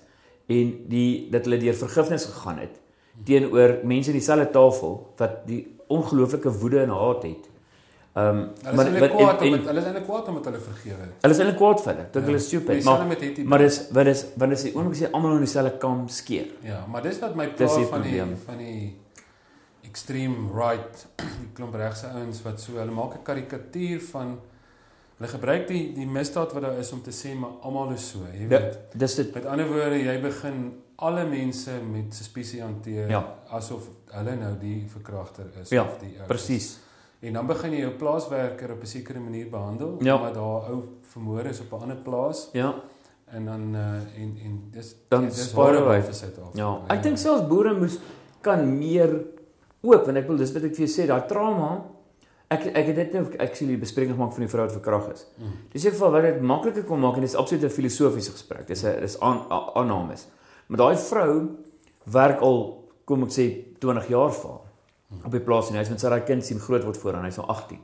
En die dat hulle deur vergifnis gegaan het teenoor mense in dieselfde tafel wat die ongelooflike woede en haat het. Ehm um, Hulle maar is wat eintlik kwaad omdat hulle is eintlik kwaad omdat hulle vergewe het. hulle is eintlik kwaad vir hulle. Dink Ja. hulle is stupid. Dieselfde Maar hierdie maar dis wat is wat is die oomblik as jy almal in dieselfde kam skeer. Ja, maar dis wat my pla die van die van die extreme right, die klomp regse ouens wat so hulle maak 'n karikatuur van hulle gebruik die die misdaad wat daar is om te sê maar almal is so, jy Ja. weet. Dis dit Met ander woorde, jy begin alle mense met suspisie hanteer Ja. asof hulle nou die verkragter is Ja, of die ou presies. En dan begin jy jou plaaswerker op 'n sekere manier behandel Ja. omdat daar ou vermoor is op 'n ander plaas Ja. en dan uh, en en dis Dan dis spaar hy. vir Suid-Afrika. Ja, ek dink selfs boere moes kan meer ook want ek wil dis wat ek vir jou sê, daai trauma ek ek het dit nou die bespreking gemaak van die vrou wat verkragt is. Mm. Dis ek vir wat dit makliker kon maak en dis absoluut 'n filosofiese gesprek. Dis 'n dis aan aannames. Maar daai vrou werk al kom ek sê 20 jaar vir haar op die plaas en hy's met sy daai kind sien groot word voor aan hy's nou 18.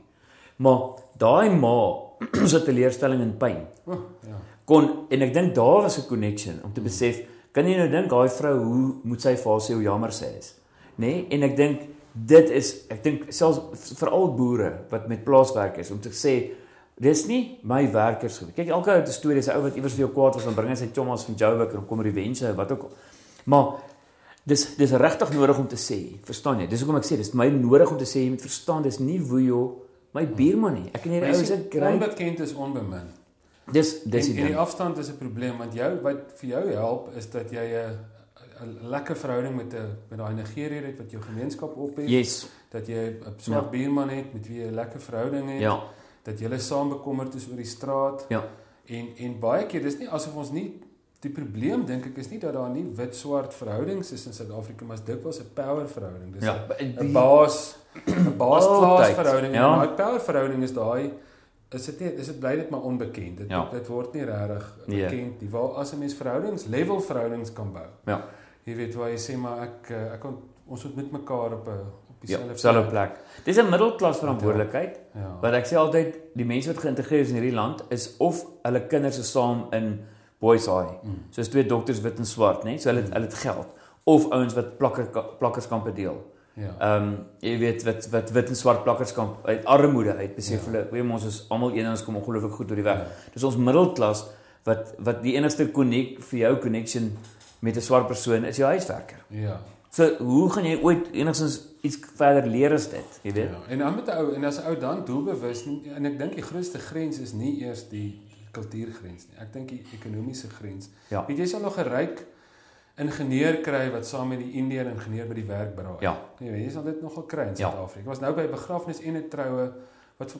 Maar daai ma <clears throat> se teleurstelling en pyn O, ja. kon en ek dink daar was 'n connection om te besef kan jy nou dink daai vrou hoe moet sy vir haar sê hoe jammer sy is nê nee? en ek dink dit is ek dink selfs veral boere wat met plaaswerkers om te sê dis nie my werkers gewees kyk elke ou het 'n storie sy ou wat iewers vir jou kwaad was dan bring hy sy chommas van Joburg en kom revenge wat ook al maar dis dis regtig nodig om te sê verstaan jy dis hoekom ek sê dis my nodig om te sê jy moet verstaan dis nie woejo my buurman nie ek en hierdie ou is 'n great onbekend is onbemin. dis dis en, die en die afstand is 'n probleem want jou wat vir jou help is dat jy 'n 'n lekker verhouding met 'n met daai Nigeriër het wat jou gemeenskap ophef, yes dat jy 'n swart Ja. buurman het met wie jy 'n lekker verhouding het, ja dat julle saam bekommerd is oor die straat. Ja. En en baie keer dis nie asof ons nie die probleem dink ek is nie dat daar nie wit swart verhoudings is in Suid-Afrika maar is dikwels 'n power verhouding. Dis 'n Ja, baas 'n baas klaas verhouding ja. en daai power verhouding is daai is dit nie is dit bly dit maar onbekend. Dit Ja. dit word nie regtig Nee. bekend nie. Waar as 'n mens verhoudings level verhoudings kan bou. Ja. Jy weet waar jy sê maar ek eh, ek kon ons moet met mekaar op 'n op ja, dieselfde selfe plek. Dis 'n middelklas verantwoordelikheid. Ja. Wat ek sê altyd, die mense wat geïntegreer is in hierdie land is of hulle kinders is saam in boys high. Mm. Soos twee dokters wit en swart, né? So hulle het- hulle het geld of ouens wat plakker plakkerskampe deel. Ja. Ehm um, jy weet wat wat wit en swart plakkerskamp uit armoede uit besef Ja. hulle, weet jy, ons is almal een en ons kom ongelooflik goed deur die weg. Ja. Dis ons middelklas wat wat die enigste connect vir jou connection met 'n swart persoon is jou huiswerker. Ja. So hoe gaan jy ooit enigstens iets verder leer as dit, jy weet? Ja, en dan met 'n ou en as 'n ou dan doelbewus en ek dink die grootste grens is nie eers die kultuurgrens nie. Ek dink die ekonomiese grens. Ja. Weet jy sal nog 'n ryk ingenieur kry wat saam met die Indiër ingenieur by die werk braai. Ja. Nee, jy sal dit nogal kry in Ja. Suid-Afrika. Ek was nou by 'n begrafnis en 'n troue wat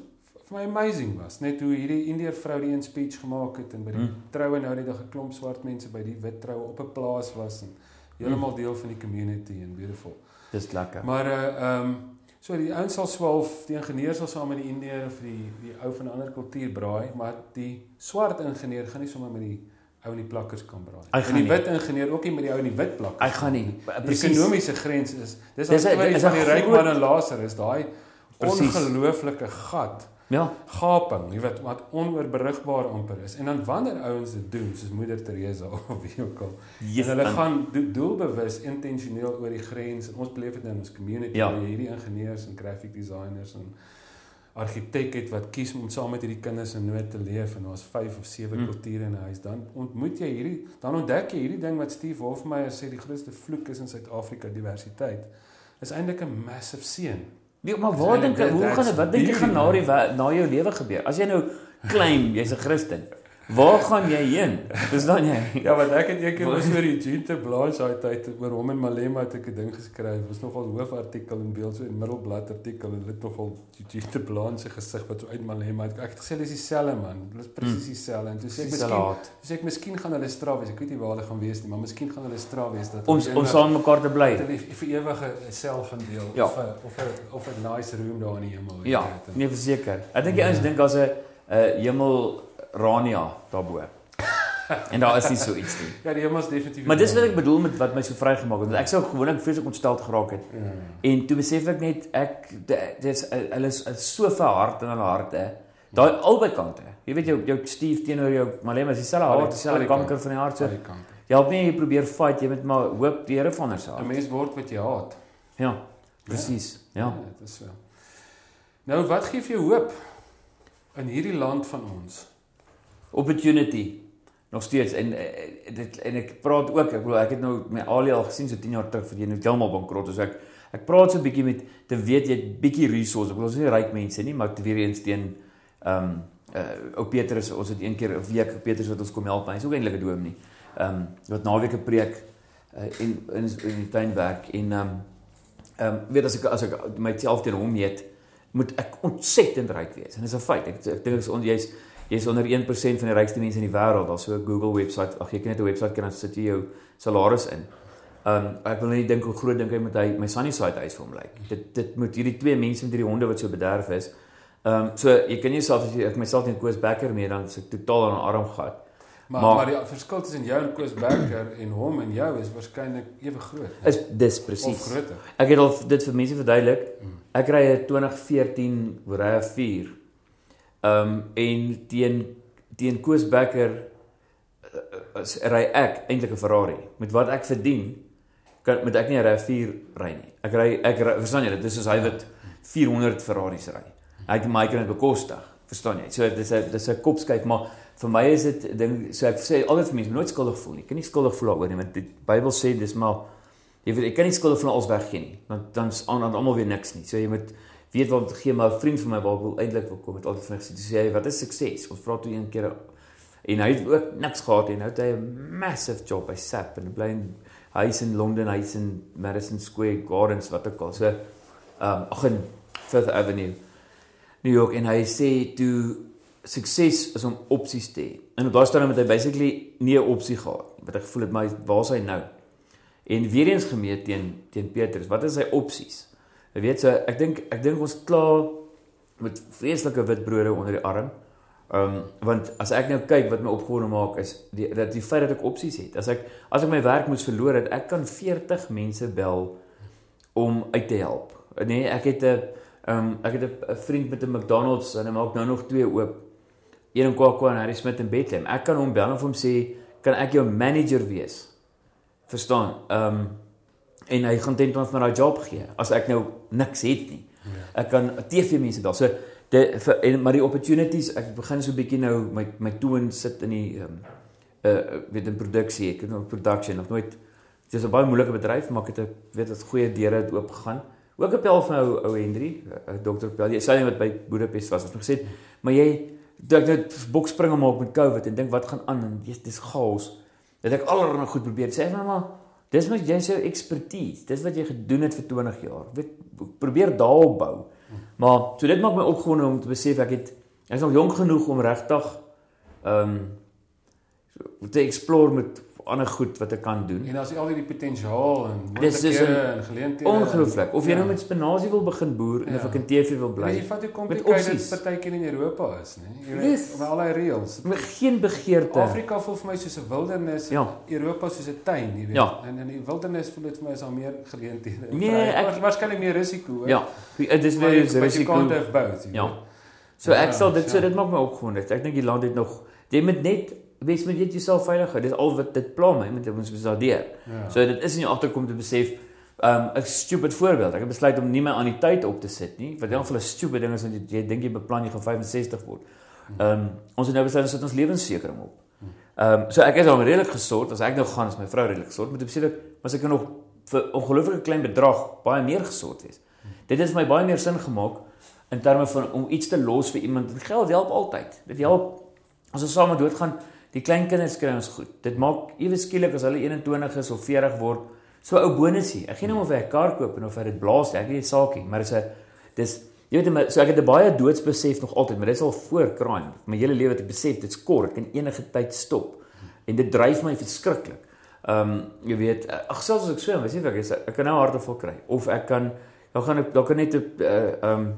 vir, my amazing was. Net hoe hierdie Indiër vrou die een speech gemaak het en by die Mm. troue nou net 'n klomp swart mense by die wit troue op 'n plaas was en heeltemal deel van die community en beautiful. Dis lekker. Maar uh ehm um, so die ouens sal swaalf, die ingenieur sal saam met die Indiër of die die ou van 'n ander kultuur braai, maar die swart ingenieur gaan nie sommer met die ou in die plakkers kan braai. En die nie. wit ingenieur ook nie met die ou in die wit plakkers. Hy gaan nie. Die Presies. ekonomiese grens is dis storie is van die ryk man en Lazarus, daai ongelooflike gat, Ja, gaping, jy weet wat onoorbrugbaar amper is. En dan wanneer ouens dit doen, soos Moeder Teresa <laughs> of wie ook al, yes, hulle gaan do doelbewus intentioneel oor die grens. En ons beleef dit nou in ons community. Ja. hierdie ingenieurs en graphic designers en argitek het wat kies om saam met hierdie kinders in nood te leef. En daar's 5 of 7 Mm. kulture in 'n huis. Dan ontmoet jy hierdie dan ontdek jy hierdie ding wat Steve Hofmeyer sê die grootste vloek is in Suid-Afrika diversiteit is eintlik 'n massive seën Nee, maar waar dink jy hoe gaan dit wat dink jy gaan na die na jou lewe gebeur? As jy nou claim jy's 'n Christen, waar gaan jy heen? Verstaan jy? <laughs> Ja, want ek het eendag oor so die Jean Blanche daai tyd oor hom en Malema het ek 'n ding geskryf. Was nogal 'n hoofartikel in beeld so 'n middelblad artikel en dit nogal Jean Blanche se gesig wat so uit Malema het. Ek het gesê dis dieselfde man. Dit is presies dieselfde. En toe sê ek Dis miskien sê ek miskien gaan hulle straf wees. Ek weet nie waar hulle gaan wees nie, maar miskien gaan hulle straf wees dat om saam met mekaar te bly. vir ewig 'n sel gaan deel Ja. of 'n of 'n of 'n nice room daar in die hemel. Ja, nee verseker. Ek dink die ouens dink as 'n 'n hemel Rania daarbo. En daar is nie so iets nie. Ja, die hemel is definitief. Maar dis wat ek bedoel met wat my so vrygemaak het. Ek sou gewoonlik vreeslik ontstel geraak het. Ja. En toe besef ek net ek dis hulle is, is so verhard in hulle harte. Daai albei kante. Jy weet jou jou Steve teenoor jou Malema is dieselfde hart, die- dieselfde kanker van die hart. So die jy help nie jy probeer fight, jy moet maar hoop die Here van ons Ja. 'n. Mens word wat jy haat. Ja. Presies. Ja. dit is so. Nou wat gee vir jou hoop in hierdie land van ons? Opportunity nog steeds. En eh, dit en ek praat ook ek bedoel ek het nou my Ali al gesien so 10 jaar terug vir jy nou heeltemal bankrot so ek ek praat so 'n bietjie met te weet jy het bietjie resources ek bedoel ons is nie ryk mense nie maar weer eens teen ehm um, uh, ou Petrus ons het een keer 'n week Petrus wat ons kom help hy is ook eintlik 'n dom nie ehm um, wat naweke preek uh, en in in die tuin werk. En ehm um, ehm um, weet as ek as ek myself teen hom meet moet ek ontsettend ryk wees. En dis 'n feit. Ek ek dink ek is on, jy's jy's onder 1% van die rykste mense in die wêreld. Daar's so 'n Google webwerf. Ag jy kan net 'n webwerf kan dan sit jy jou salaris in. Um ek wil net dink hoe groot dink hy met hy my Sunnyside huis vir hom lyk. Dit dit moet hierdie twee mense met hierdie honde wat so bederf is. Um so jy kan nie self as jy ek myself teen Koos Becker mee dan is ek totaal aan 'n arm gehad. Maar Maar- maar, die verskil tussen jou en Koos Becker <clears throat> en hom en jou is waarskynlik ewe groot. né? Is dis of presies. groter. Ek het al dit vir mense verduidelik. Hmm. Ek ry 'n 2014 RAV4. Um en teen teen Koos Becker uh, is- ry ek eintlik 'n Ferrari. Met wat ek verdien, kan met ek nie 'n RAV4 ry nie. Ek ry ek ry, verstaan jy, dit is soos hy wat 400 Ferraris ry. Hy kan my kan dit bekostig. Verstaan jy? So dis 'n dis 'n kopskyk, maar vir my is dit ding so ek sê altyd vir mense, nooit skuldig voel nie. Kan nie skuldig voel daaroor nie, want die Bybel sê dis maar jy weet ek kan nie skuldig voel als weggee nie. Want aan aan almal weer niks nie. So jy moet weet wat om te gee, maar 'n vriend van my waar ek wil eintlik wil kom het altyd vir my gesê, dis hy, wat is sukses? Ons vra toe een keer en hy het ook niks gehad en nou het hy 'n massive job by SAP en bly in huis in Londen, huis in Madison Square Gardens wat ook al. So um, ag in Fifth Avenue New York en hy sê toe sukses is om opsies te hê. En op daai stadium het hy basically nie 'n opsie gehad nie. Wat ek gevoel het my waar is hy nou? En weer eens gemeet teen teen Petrus, wat is sy opsies? Jy weet so ek dink ek dink ons klaar met vreeslike wit brode onder die arm. Ehm um, want as ek nou kyk wat my opgewonde maak is die dat die feit dat ek opsies het. As ek as ek my werk moes verloor het, ek kan 40 mense bel om uit te help. Nee, ek het 'n ehm um, ek het 'n vriend met 'n McDonald's en hy maak nou nog twee oop. Een in Kwakwa en Harry Smith in Bethlehem. Ek kan hom bel en vir hom sê, "Kan ek jou manager wees?" Verstaan? Ehm um, en hy gaan teen van daai job gee as ek nou niks het nie. Ja. Ek kan TV mense bel. So die vir, en maar die opportunities, ek begin so 'n bietjie nou my my toon sit in die ehm um, uh weet in produksie, ek het nou production nog nooit dit is 'n baie moeilike bedryf, maar ek het weet dat goeie deure het oop gegaan. Ook 'n pel van ou ou Henry, uh, Dr. Pel. Jy sê net wat by Budapest was. Ons het gesê, maar jy toe ek net bokspringe maak met COVID en dink wat gaan aan en dis dis chaos. Dat ek allerlei goed probeer sê, maar maar dis mos jy se expertise. Dis wat jy gedoen het vir 20 jaar. Weet probeer daarop bou. Maar so dit maak my opgewonde om te besef ek het ek is nog jonk genoeg om regtig ehm um, te explore met ander goed wat ek kan doen. En as jy al hierdie potensiaal en Dis- dis moontlikhede en geleenthede Ongelooflik. Of jy Ja. nou met spinasie wil begin boer en Ja. of ek in TV wil Bly jy vat hoe complicated opsies. partykeer in Europa is, né? Jy Yes. weet, met al daai reëls. Met geen begeerte. Afrika voel vir my soos 'n wildernis, Ja. Europa soos 'n tuin, jy weet. Ja. En in die wildernis voel dit vir my is daar meer geleenthede. Nee, ek- waars- waarskynlik meer risiko. hoor. Ja. Dit is Maar weer jy- is but you risiko. both, jy Ja. So ek Ja, sal dit so ja. dit maak my opgewonde. Ek dink die land het nog jy moet net wees met weet jouself veilig hou. Dis al wat dit pla my met ons besadeer. Ja. So dit is in jou agterkom te besef Um 'n stupid voorbeeld. Ek het besluit om nie my aan die tyd op te sit nie. Wat dan vir 'n stupid ding is want jy, jy dink jy beplan jy gaan 65 word. Um ons het nou besluit ons sit ons lewenssekering op. Um so ek is al redelik gesort. As ek nou gaan is my vrou redelik gesort, maar dit beteken as ek nog vir ongelooflike klein bedrag baie meer gesort wees. Dit het vir my baie meer sin gemaak in terme van om iets te los vir iemand. Geld help altyd. Dit help as ons saam doodgaan, die klein kinders kry ons goed. Dit maak ewe skielik as hulle 21 is of 40 word, so 'n ou bonusie. Ek gee nie om of hy 'n kar koop en of hy dit blaas, nie, ek weet nie saakie, maar dis 'n dis jy weet maar so ek het 'n baie doodsbesef nog altyd, maar dis al voor crime. My hele lewe het ek besef dit's kort, ek kan enige tyd stop. En dit dryf my verskriklik. Ehm um, jy weet, ag selfs as ek swem, weet jy wat ek is, ek kan nou hartevol kry of ek kan dan gaan ek dan kan net 'n uh, ehm um,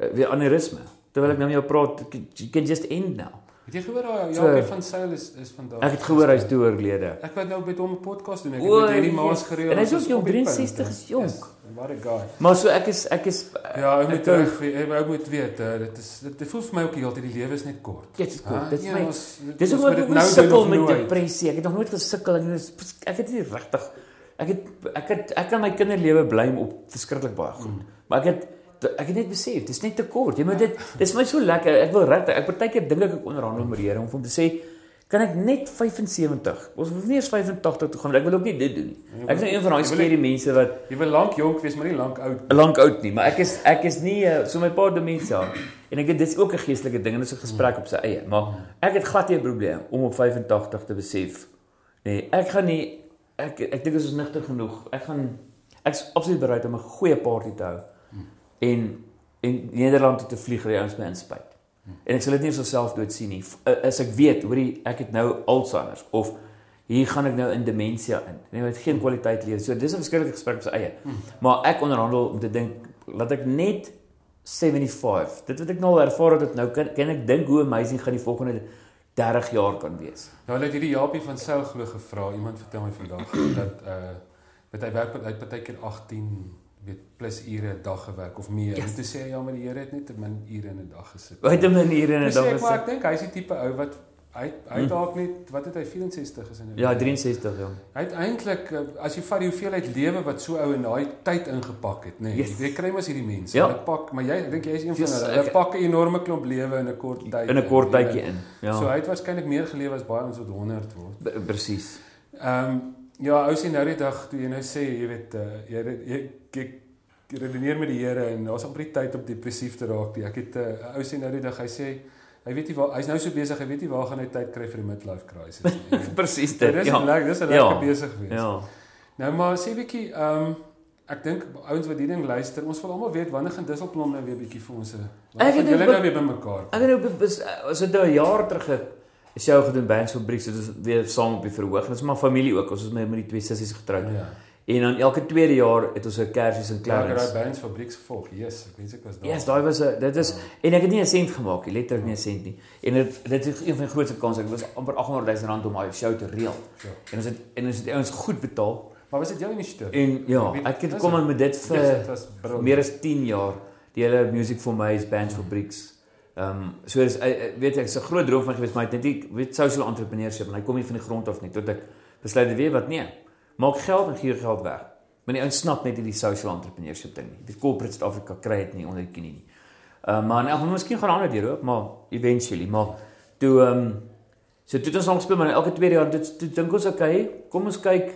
uh, weer aneurysme. Terwyl ek nou met jou praat, you can just end now. Het jy gehoor daai Japie van Sail is is vandag. Ek het gehoor hy's toe oorlede. Ek wou nou met hom 'n podcast doen. Ek O, het met ja. Maas gereël. En hy's ook jong, op die punt, 63 is jonk. Yes, What a guy. Maar so ek is ek is Ja, ek ek moet terug ek moet weet, uh, dit is dit, dit voel vir my ook heeltyd die lewe is net kort. Dit is kort. Dit is ja, my Dis ook moet wat dit ek nou sukkel met depressie. Ek het nog nooit gesukkel en ek het nie regtig ek het ek het ek kan my kinderlewe blame op verskriklik baie goed. Mm. Maar ek het ek het net besef, dis net te kort. Jy moet dit dis my so lekker. Ek wil regtig ek partykeer dink ek ek onderhandel met die Here om vir hom te sê kan ek net 75. Ons hoef nie eens 85 toe gaan. Ek wil ook nie dit doen nie. Ek is nou een van daai skerry mense wat Jy wil lank jonk wees, maar nie lank oud. lank oud nie, maar ek is ek is nie uh, so my pa demensie ja. En ek het dis ook 'n geestelike ding en dis 'n gesprek op sy eie, maar ek het glad nie 'n probleem om op 85 te besef. Nee, ek gaan nie ek ek dink dit is nigter genoeg. Ek gaan ek's absoluut bereid om 'n goeie party te hou. En en Nederland toe te vlieg ry ons my inspuit. En ek sal dit nie vir self dood sien nie. Uh, As ek weet, hoorie, ek het nou Alzheimer of hier gaan ek nou in demensie in. Nee, met geen kwaliteit lewe. So dis 'n verskillike gesprek op sy eie. Maar ek onderhandel om te dink laat ek net 75. Dit wat ek nou al ervaar het, dit nou kan kan ek dink hoe amazing gaan die volgende 30 jaar kan wees. Nou hulle het hierdie Japie van Sail glo gevra. Iemand vertel my vandag dat uh dat hy werk met hy het partykeer 18 weet plus ure 'n dag gewerk of meer. Yes. En toe sê hy ja, maar die Here het net te min ure in 'n dag gesit. Wat 'n manier en Dis dan ek was maar dit- ek dink hy's die tipe ou wat hy hy dalk net wat het hy 64 is in 'n Ja, week. 63 ja. Hy het eintlik uh, as jy vat die hoeveelheid lewe wat so ou in daai tyd ingepak het, nê. Nee, Yes. Jy kry mos hierdie mense. Ja. Hulle pak, maar jy ek dink jy is een van Yes, hulle. Hulle ek- pak 'n enorme klomp lewe in 'n kort tyd. In 'n kort weet. tydjie in. Ja. So hy het waarskynlik meer gelewe as baie ons wat 100 word. Presies. Ehm um, ja, ou sien nou die dag toe jy nou sê, jy weet uh, jy jy jy redeneer met die Here en daar's amper tyd om depressief te raak nie. Ek het 'n uh, ou sien nou die dag hy sê hy weet nie waar hy's nou so besig, hy weet nie waar gaan hy tyd kry vir die midlife crisis nie. <laughs> Presies Dit dit. is Ja. lekker, dis 'n Ja. lekker besig wees. Ja. Nou maar sê bietjie, ehm um, ek dink ouens wat hierdie ding luister, ons wil almal weet wanneer gaan Disselblom nou weer bietjie vir ons 'n Ek wanneer het gaan dit julle be- nou weer bymekaar. Ek het nou as dit nou 'n jaar terug 'n show gedoen by Bands Fabriek, so dit is weer saam op die verhoog. Dit is maar familie ook. Ons is met met die twee sissies getroud. Ja. En dan elke tweede jaar het ons 'n Kersies in Klaar daai Clarence. bands fabrieks gevolg. Yes, ek weet ek was daar. Ja, yes, daai was 'n dit is en ek het nie 'n sent gemaak nie, letterlik nie 'n sent nie. En dit dit is een van die grootste kansse. Ek was amper 800 000 rand om daai show te reël. Ja. En ons het en ons het ouens goed betaal. Maar was dit jou initiatief? En ja, ek het is kom aan met dit Yes, vir briljant. meer as 10 jaar. Die hele music for my is bands fabrieks. Ehm um, so dis eh, eh, weet ek, is 'n groot droom van gewees, maar ek het net nie weet social entrepreneurship en hy kom nie van die grond af nie tot ek besluit het weet wat nee. Maak geld en gee geld weg. Maar die ouens snap net nie die social entrepreneurship ding nie. Die corporate Suid-Afrika kry dit nie onder die knie nie. Ehm um, maar elk geval miskien gaan ander deur ook, maar eventually, maar toe ehm um, so toe ons al gespeel maar elke tweede jaar dit toe dink ons okay, kom ons kyk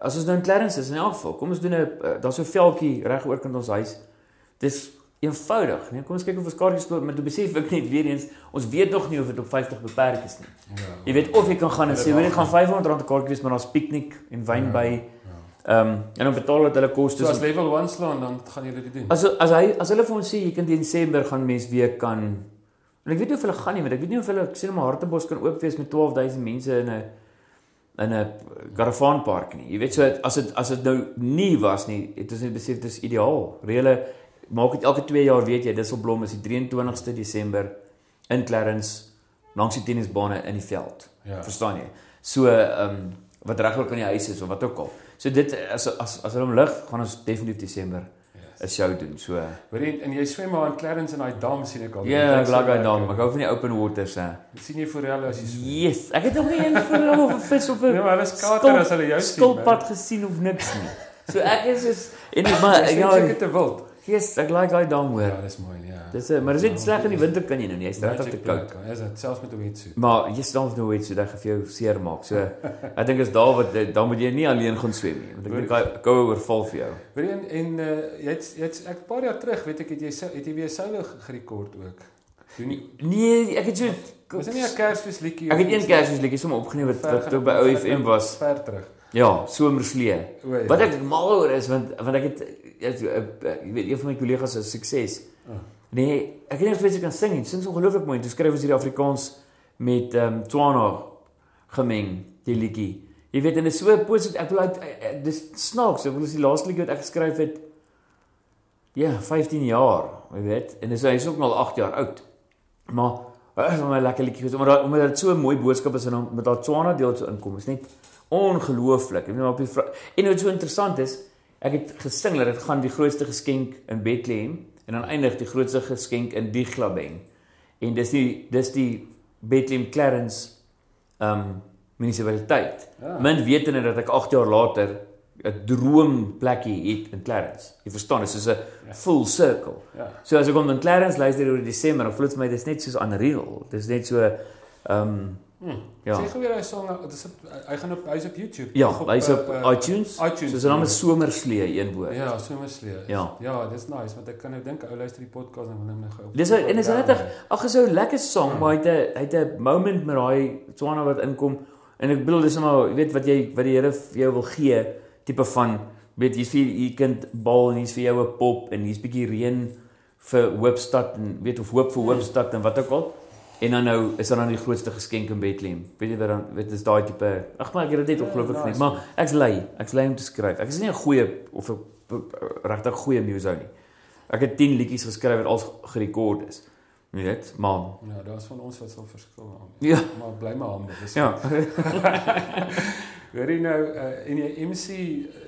as ons nou in Clarence is in elk geval, kom ons doen 'n uh, daar's so 'n veldjie reg oorkant ons huis. Dis eenvoudig, nee, kom ons kyk of ons kaartjies koop, maar toe besef ek net weer eens, ons weet nog nie of dit op 50 beperk is nie. Ja. Jy weet of jy kan gaan en Hulle sê, "Weet wag gaan 500 rand 'n kaartjie wees, maar daar's piknik en wyn Ja, by." ja. Ehm um, en dan betaal dit hulle kostes. So as level 1 slaan dan gaan julle dit doen. As as hy as hulle vir ons sê jy kan teen Desember gaan mens weer kan en ek weet nie of hulle gaan nie, want ek weet nie of hulle ek sê net maar Hartebos kan oop wees met 12000 mense in 'n in 'n karavaanpark nie. Jy weet so as dit as dit nou nie was nie, het ons net besef dit is ideaal. Reële maak dit elke 2 jaar weet jy Disselblom is die 23ste Desember in Clarence langs die tennisbane in die veld. Ja. Verstaan jy? So ehm um, wat regoor kan die huis is of wat ook al. So dit as as as hulle hom lig, gaan ons definitief Desember 'n Yes. show doen. So Hoor jy en jy swem maar in Clarence in daai dam sien ek al. ja, ek Dit lag is daai maar ek hou van die open waters hè. sien jy forelle as jy swem. Yes, ek het nog nie eens vir hulle of 'n vis of 'n Nee, maar hulle skater as hulle jou sien. man. skilpad gesien of niks nie. So ek is is en ek <laughs> Maar ja, sê seker te wild. Yes, ek like daai dam hoor. Ja, dis mooi, ja. Dis maar dis net sleg in die winter kan jy nou nie, hy's regtig te koud. Ja, is dit selfs met 'n wetsuit. Maar jy staan nou iets so dat jy vir jou seer maak. So <laughs> ek dink as daar wat dan moet jy nie alleen gaan swem nie, want ek dink hy koue oorval vir jou. Weet jy en, en uh, jy het jy het ek 'n paar jaar terug, weet ek het jy het jy weer solo gerekord ook. Doen nie. Nee, ek het so Was dit nie 'n Kersfees liedjie? Ek het een Kersfees liedjie sommer opgeneem wat wat toe by OFM was. ver terug. Ja, Somerslee. Ja. Wat ek mal oor is want want ek het ek, ek, ek weet een van my kollegas is sukses. Oh. Nee, ek weet nie of jy kan sing nie. Sing so ongelooflik mooi. Toe skryf ons hierdie Afrikaans met ehm um, Tswana gemeng die liedjie. Jy weet en dit is so positief. Ek wil uit eh, eh, dis snaaks. Ek wil is die laaste liedjie wat ek geskryf het. Ja, 15 jaar, jy weet. En dis hy is ook al 8 jaar oud. Maar is my lekker liedjie gewees, maar daar- omdat dit so 'n mooi boodskap is en dan met daai Tswana deel so inkom. Is net ongelooflik. Ek weet maar op die en wat so interessant is, ek het gesing dat dit gaan die grootste geskenk in Bethlehem en dan eindig die grootste geskenk in Diglabeng. En dis die dis die Bethlehem Clarence um munisipaliteit. Ja. Min wetende dat ek 8 jaar later 'n droomplekkie het in Clarence. Jy verstaan, dit is soos 'n Ja. full circle. Ja. So as ek hom in Clarence luister oor Desember, dan voel dit vir my dis net soos unreal. Dis net so um Hmm. Ja. Sê gou weer hy song, dit is op, hy gaan op hy's op YouTube. ja, hy's op uh, uh, iTunes. iTunes. So sy naam is Somerslee een woord. Ja, Somerslee. Ja. Ja, dis nice want ek kan nou dink ou luister die podcast en wil hom nou gou. Dis 'n- en is regtig- Ag, is 'n lekker song, Ja. maar hy het hy het 'n moment met daai Tswana wat inkom en ek bedoel dis maar jy weet wat jy wat die Here vir jou wil gee, tipe van weet hier's vir u kind bal en hier's vir jou 'n pop en hier's bietjie reën vir Hoopstad en weet of hoop vir Hoopstad en wat ook al. En dan nou is dan dan die grootste geskenk in Bethlehem. Weet jy wat dan weet is daai tipe Ag maar ek het dit net Ja, ongelooflik nice, geniet, maar ek's lui. Ek's lui om te skryf. Ek is nie 'n goeie of 'n regtig goeie musou nie. Ek het 10 liedjies geskryf wat al gerekord is. Weet, maar Ja, daar's van ons wat sal verskil. man. Ja. Maar bly maar humble. Dis ja. goed. <laughs> Hoor jy nou uh, en jy MC,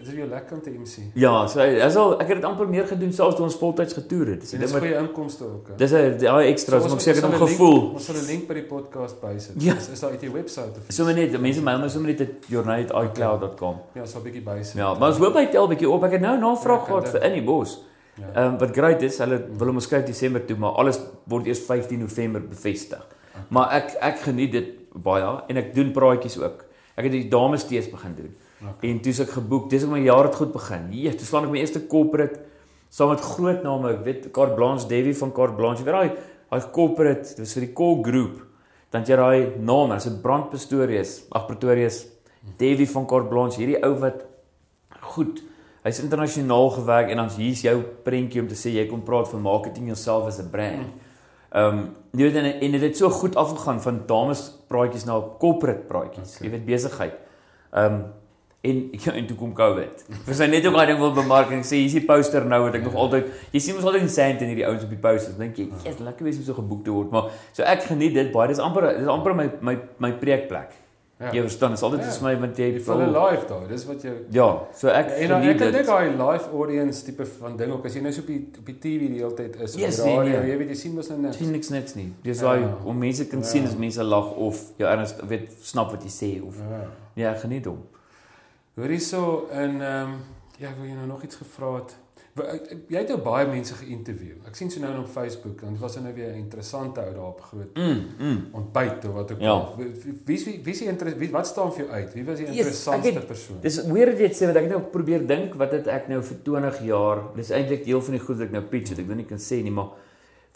dis jou lekker om te MC. Ja, so as al ek het dit amper meer gedoen selfs toe ons voltyds getoer het. Dis dit dis wat goeie inkomste ook. dis 'n daai ekstra, so ek seker om 'n link- gevoel. Ons sal 'n link by die podcast bysit. Ja. Is, is daar uit die webwerf of So net mense mail my sommer net dit journal@icloud.com. Ja, sal 'n bietjie bysit. Ja, maar ons hoop hy tel 'n bietjie op. Ek het nou navraag Ja, gehad vir in die bos. Ja. Ehm um, wat great is, hulle wil hom skryf Desember toe, maar alles word eers 15 November bevestig. Okay. Maar ek ek geniet dit baie en ek doen praatjies ook. Ek het die dames tees begin doen. Okay. En toe's ek geboek, dis om my jaar het goed begin. Ja, toe slaan ek my eerste corporate saam met groot name, ek weet Carte Blanche Davy van Carte Blanche. Jy weet daai daai corporate, dit was vir die Call Group. Dan jy daai name, as dit Brand Pastorius, ag Pretorius, Davy van Carte Blanche, hierdie ou wat goed Hy's internasionaal gewerk en dan's hier's jou prentjie om te sê jy kom praat van marketing jouself as 'n brand. Ehm um, jy weet en, en dit het so goed afgegaan van dames praatjies na corporate praatjies. Okay. Jy weet besigheid. Ehm um, en <laughs> ja, en toe kom Covid. Ons het net ook daai ding wil bemark en ek sê hier's die poster nou wat ek nog altyd jy sien ons altyd in Sand in hierdie ouens op die posters. Dink jy, "Jesus, lekker wees om so geboek te word." Maar so ek geniet dit baie. Dis amper dis amper my my my preekplek. Ja. Jy verstaan, dis altyd Ja. vir my want jy Jy voel live daai. Dis wat jy Ja, so ek Ja, en dan, ek dink dit. daai live audience tipe van ding ook as jy nou so op die op die TV die hele tyd is Yes, op die radio, nee. jy weet jy sien mos nou niks. sien niks niks nie. Dis Ja. daai om mense kan Ja. sien as mense lag of jy erns weet snap wat jy sê of Ja. ja, geniet hom. Hoor hierso in ehm um, ja, ek wil jou nou nog iets gevra het. Jy het nou baie mense geïnterview. Ek sien so nou op Facebook en dit was nou weer 'n interessante ou daar op groot Mm, mm. ontbyt of wat ook Ja. al. Wie wie wie wie is die inter- wie wat staan vir jou uit? Wie was die Yes, interessantste ek het- persoon? Dis weer dit sê wat ek nou probeer dink wat het ek nou vir 20 jaar. Dis eintlik deel van die goed wat ek nou pitch het. Ek weet nie kan sê nie, maar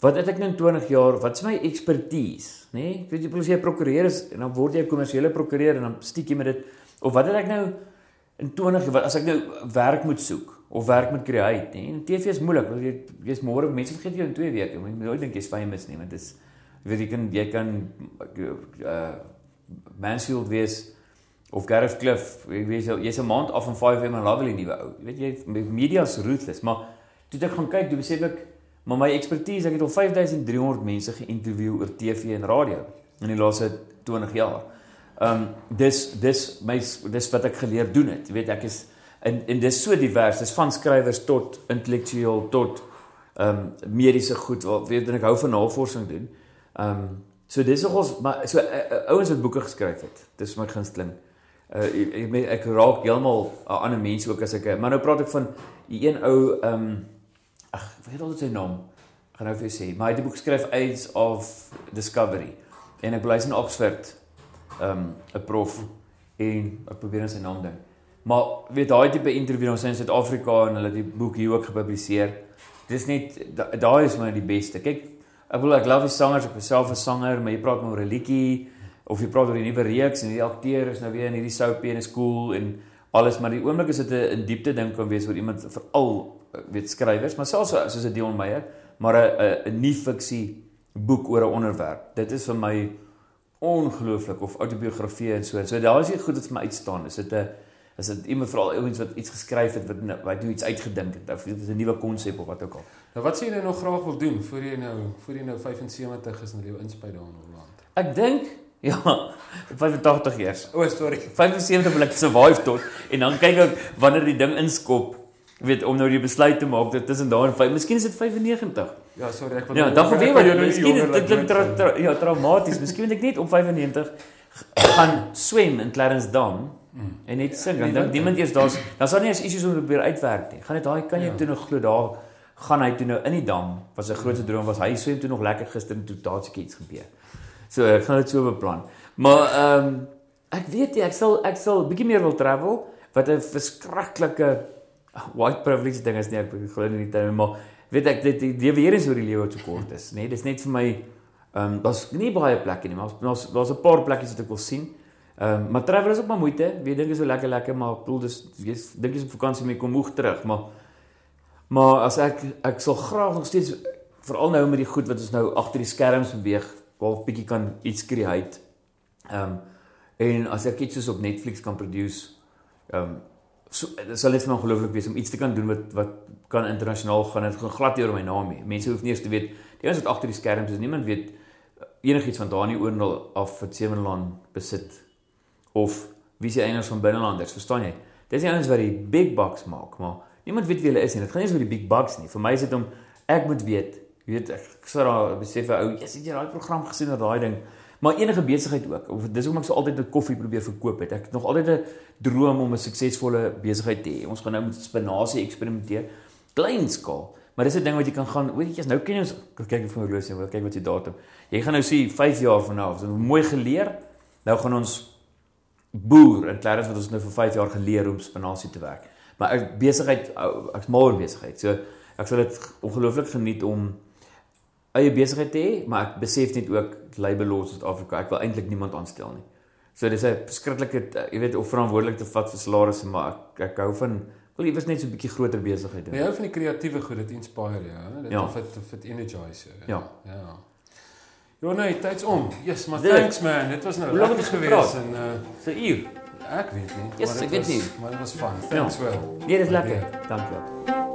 wat het ek nou in 20 jaar? Wat is my expertise, nê? Nee? Ek weet jy 'n prokureur is en dan word jy 'n kommersiële prokureur en dan stiek jy met dit of wat het ek nou in 20 wat as ek nou werk moet soek of werk moet create, nê? En TV is moeilik want jy jy's môre mense vergeet jou in 2 weke. Jy moet nooit dink jy's famous nie, want dis jy weet jy kan jy kan uh Mansfield wees of Gareth Cliff, jy weet jy- jy's 'n maand af van 5M en Lovely nuwe ou. Jy weet jy media's ruthless, maar toe ek gaan kyk, toe besef ek maar my expertise, ek het al 5300 mense geïnterview oor TV en radio in die laaste 20 jaar. Um dis dis my dis wat ek geleer doen het. Jy weet ek is en en dis so divers. Dis van skrywers tot intellektueel tot um mediese goed. Wat weet en ek hou van navorsing doen. Um so dis nogals maar so uh, uh, ouens wat boeke geskryf het. Dis my gunsteling. Uh ek, ek, ek raak heeltemal 'n ander mens ook as ek maar nou praat ek van die een ou um ag ek weet altyd sy naam. Gaan nou vir jou sê, maar hy het 'n boek geskryf Age of Discovery en ek bly in Oxford. Um 'n prof en ek probeer aan sy naam dink. Maar weet daai tipe interview ons in Suid-Afrika en hulle het die boek hier ook gepubliseer. Dis net da- daai is my die beste. Kyk, ek wil ek love die sangers, ek myself 'n sanger, maar jy praat maar oor 'n liedjie of jy praat oor die nuwe reeks en die akteur is nou weer in hierdie soapie en is cool en alles, maar die oomblik is dit 'n diepte ding kan wees oor iemand veral weet skrywers, maar selfs so- soos 'n Dion Meyer, maar 'n 'n 'n nie fiksie boek oor 'n onderwerp. Dit is vir my ongelooflik of autobiografie en so. So daar is die goed wat vir my uitstaan. Is dit 'n As dit iemand veral ouens wat iets geskryf het wat nou- wat iets uitgedink het of dit is 'n nuwe konsep of wat ook al. Nou wat sê jy nou nog graag wil doen voor jy nou voor jy nou 75 is en jy inspuit daar in Holland? Ek dink <laughs> ja, op 85 jaar. O, oh, sorry. 75 wil ek survive tot en dan kyk ek wanneer die ding inskop. Jy weet om nou die besluit te maak dat tussen daar en 5, miskien is dit 95. Ja, sorry, ek wil Ja, nou- dan <laughs> ek wat jou nou miskien dit klink tra, tra, ja traumaties. Miskien moet ek net op 95 gaan swem in Clarence Dam Mm. en net sing. Ja, Dan die dink niemand eers daar's dan sal nie eens issues om te probeer uitwerk nie. Gaan net daai kan jy Ja. toe nog glo daar gaan hy toe nou in die dam. Was 'n groot droom was hy swem toe nog lekker gister en toe daadjie iets gebeur. So ek gaan dit so beplan. Maar ehm um, ek weet jy ek sal ek sal bietjie meer wil travel wat 'n verskriklike white privilege ding is nie ek glo nie term maar weet ek dit die is oor die lewe wat so kort is nê nee, dis net vir my ehm um, daar's nie baie plekke nie maar daar's daar's 'n paar plekkies wat ek wil sien ehm um, maar travel is ook maar moeite. Weet dink is so lekker lekker maar bedoel dis jy's dink jy's op vakansie maar jy kom moeg terug maar maar as ek ek sal graag nog steeds veral nou met die goed wat ons nou agter die skerms beweeg half bietjie kan iets create. Ehm um, en as ek iets soos op Netflix kan produce ehm um, so dit sal net vir my ongelooflik wees om iets te kan doen wat wat kan internasionaal gaan. Dit gaan glad oor my naam nie. Mense hoef nie eens te weet die ouens wat agter die skerms is niemand weet enigiets van daai oornal af wat Sewenland besit of wie se eienaars van binnelanders verstaan jy? Dis die ouens wat die big bucks maak maar niemand weet wie hulle is nie. Dit gaan nie oor die big bucks nie. Vir my is dit om ek moet weet jy weet ek sê daar besef ou jy het jy daai program gesien of daai ding. Maar enige besigheid ook. Of dis hoekom ek so altyd 'n koffie probeer verkoop het. Ek het nog altyd 'n droom om 'n suksesvolle besigheid te hê. Ons gaan nou met spinasie eksperimenteer. Klein skaal. Maar dis 'n ding wat jy kan gaan weet jy nou ken jy ons kyk vir horlosie kyk wat jy datum. Jy gaan nou sien 5 jaar van nou ons het mooi geleer. Nou gaan ons boer in Clarence wat ons nou vir 5 jaar geleer om spinasie te werk maar ek besigheid ek's mal oor besigheid so ek sal dit ongelooflik geniet om eie besigheid te hê, maar ek besef net ook labor laws in Suid-Afrika. Ek wil eintlik niemand aanstel nie. So dis 'n verskriklike jy weet of verantwoordelik te vat vir salarisse, maar ek ek hou van wil iewers net so 'n bietjie groter besigheid doen. Jy hou van die kreatiewe goed, dit inspire jou, hè? Dit Ja. of dit of dit energize jou. Ja. Ja. Ja, nee, tyds om. Yes, maar Dit- thanks man. Dit was nou Hoe lank lekker het ons gewees gepraat? en uh So uur. ek weet nie. Yes, maar dit ek weet was- nie. Maar dit was fun. Thanks well. Nee, dis lekker. Dankie.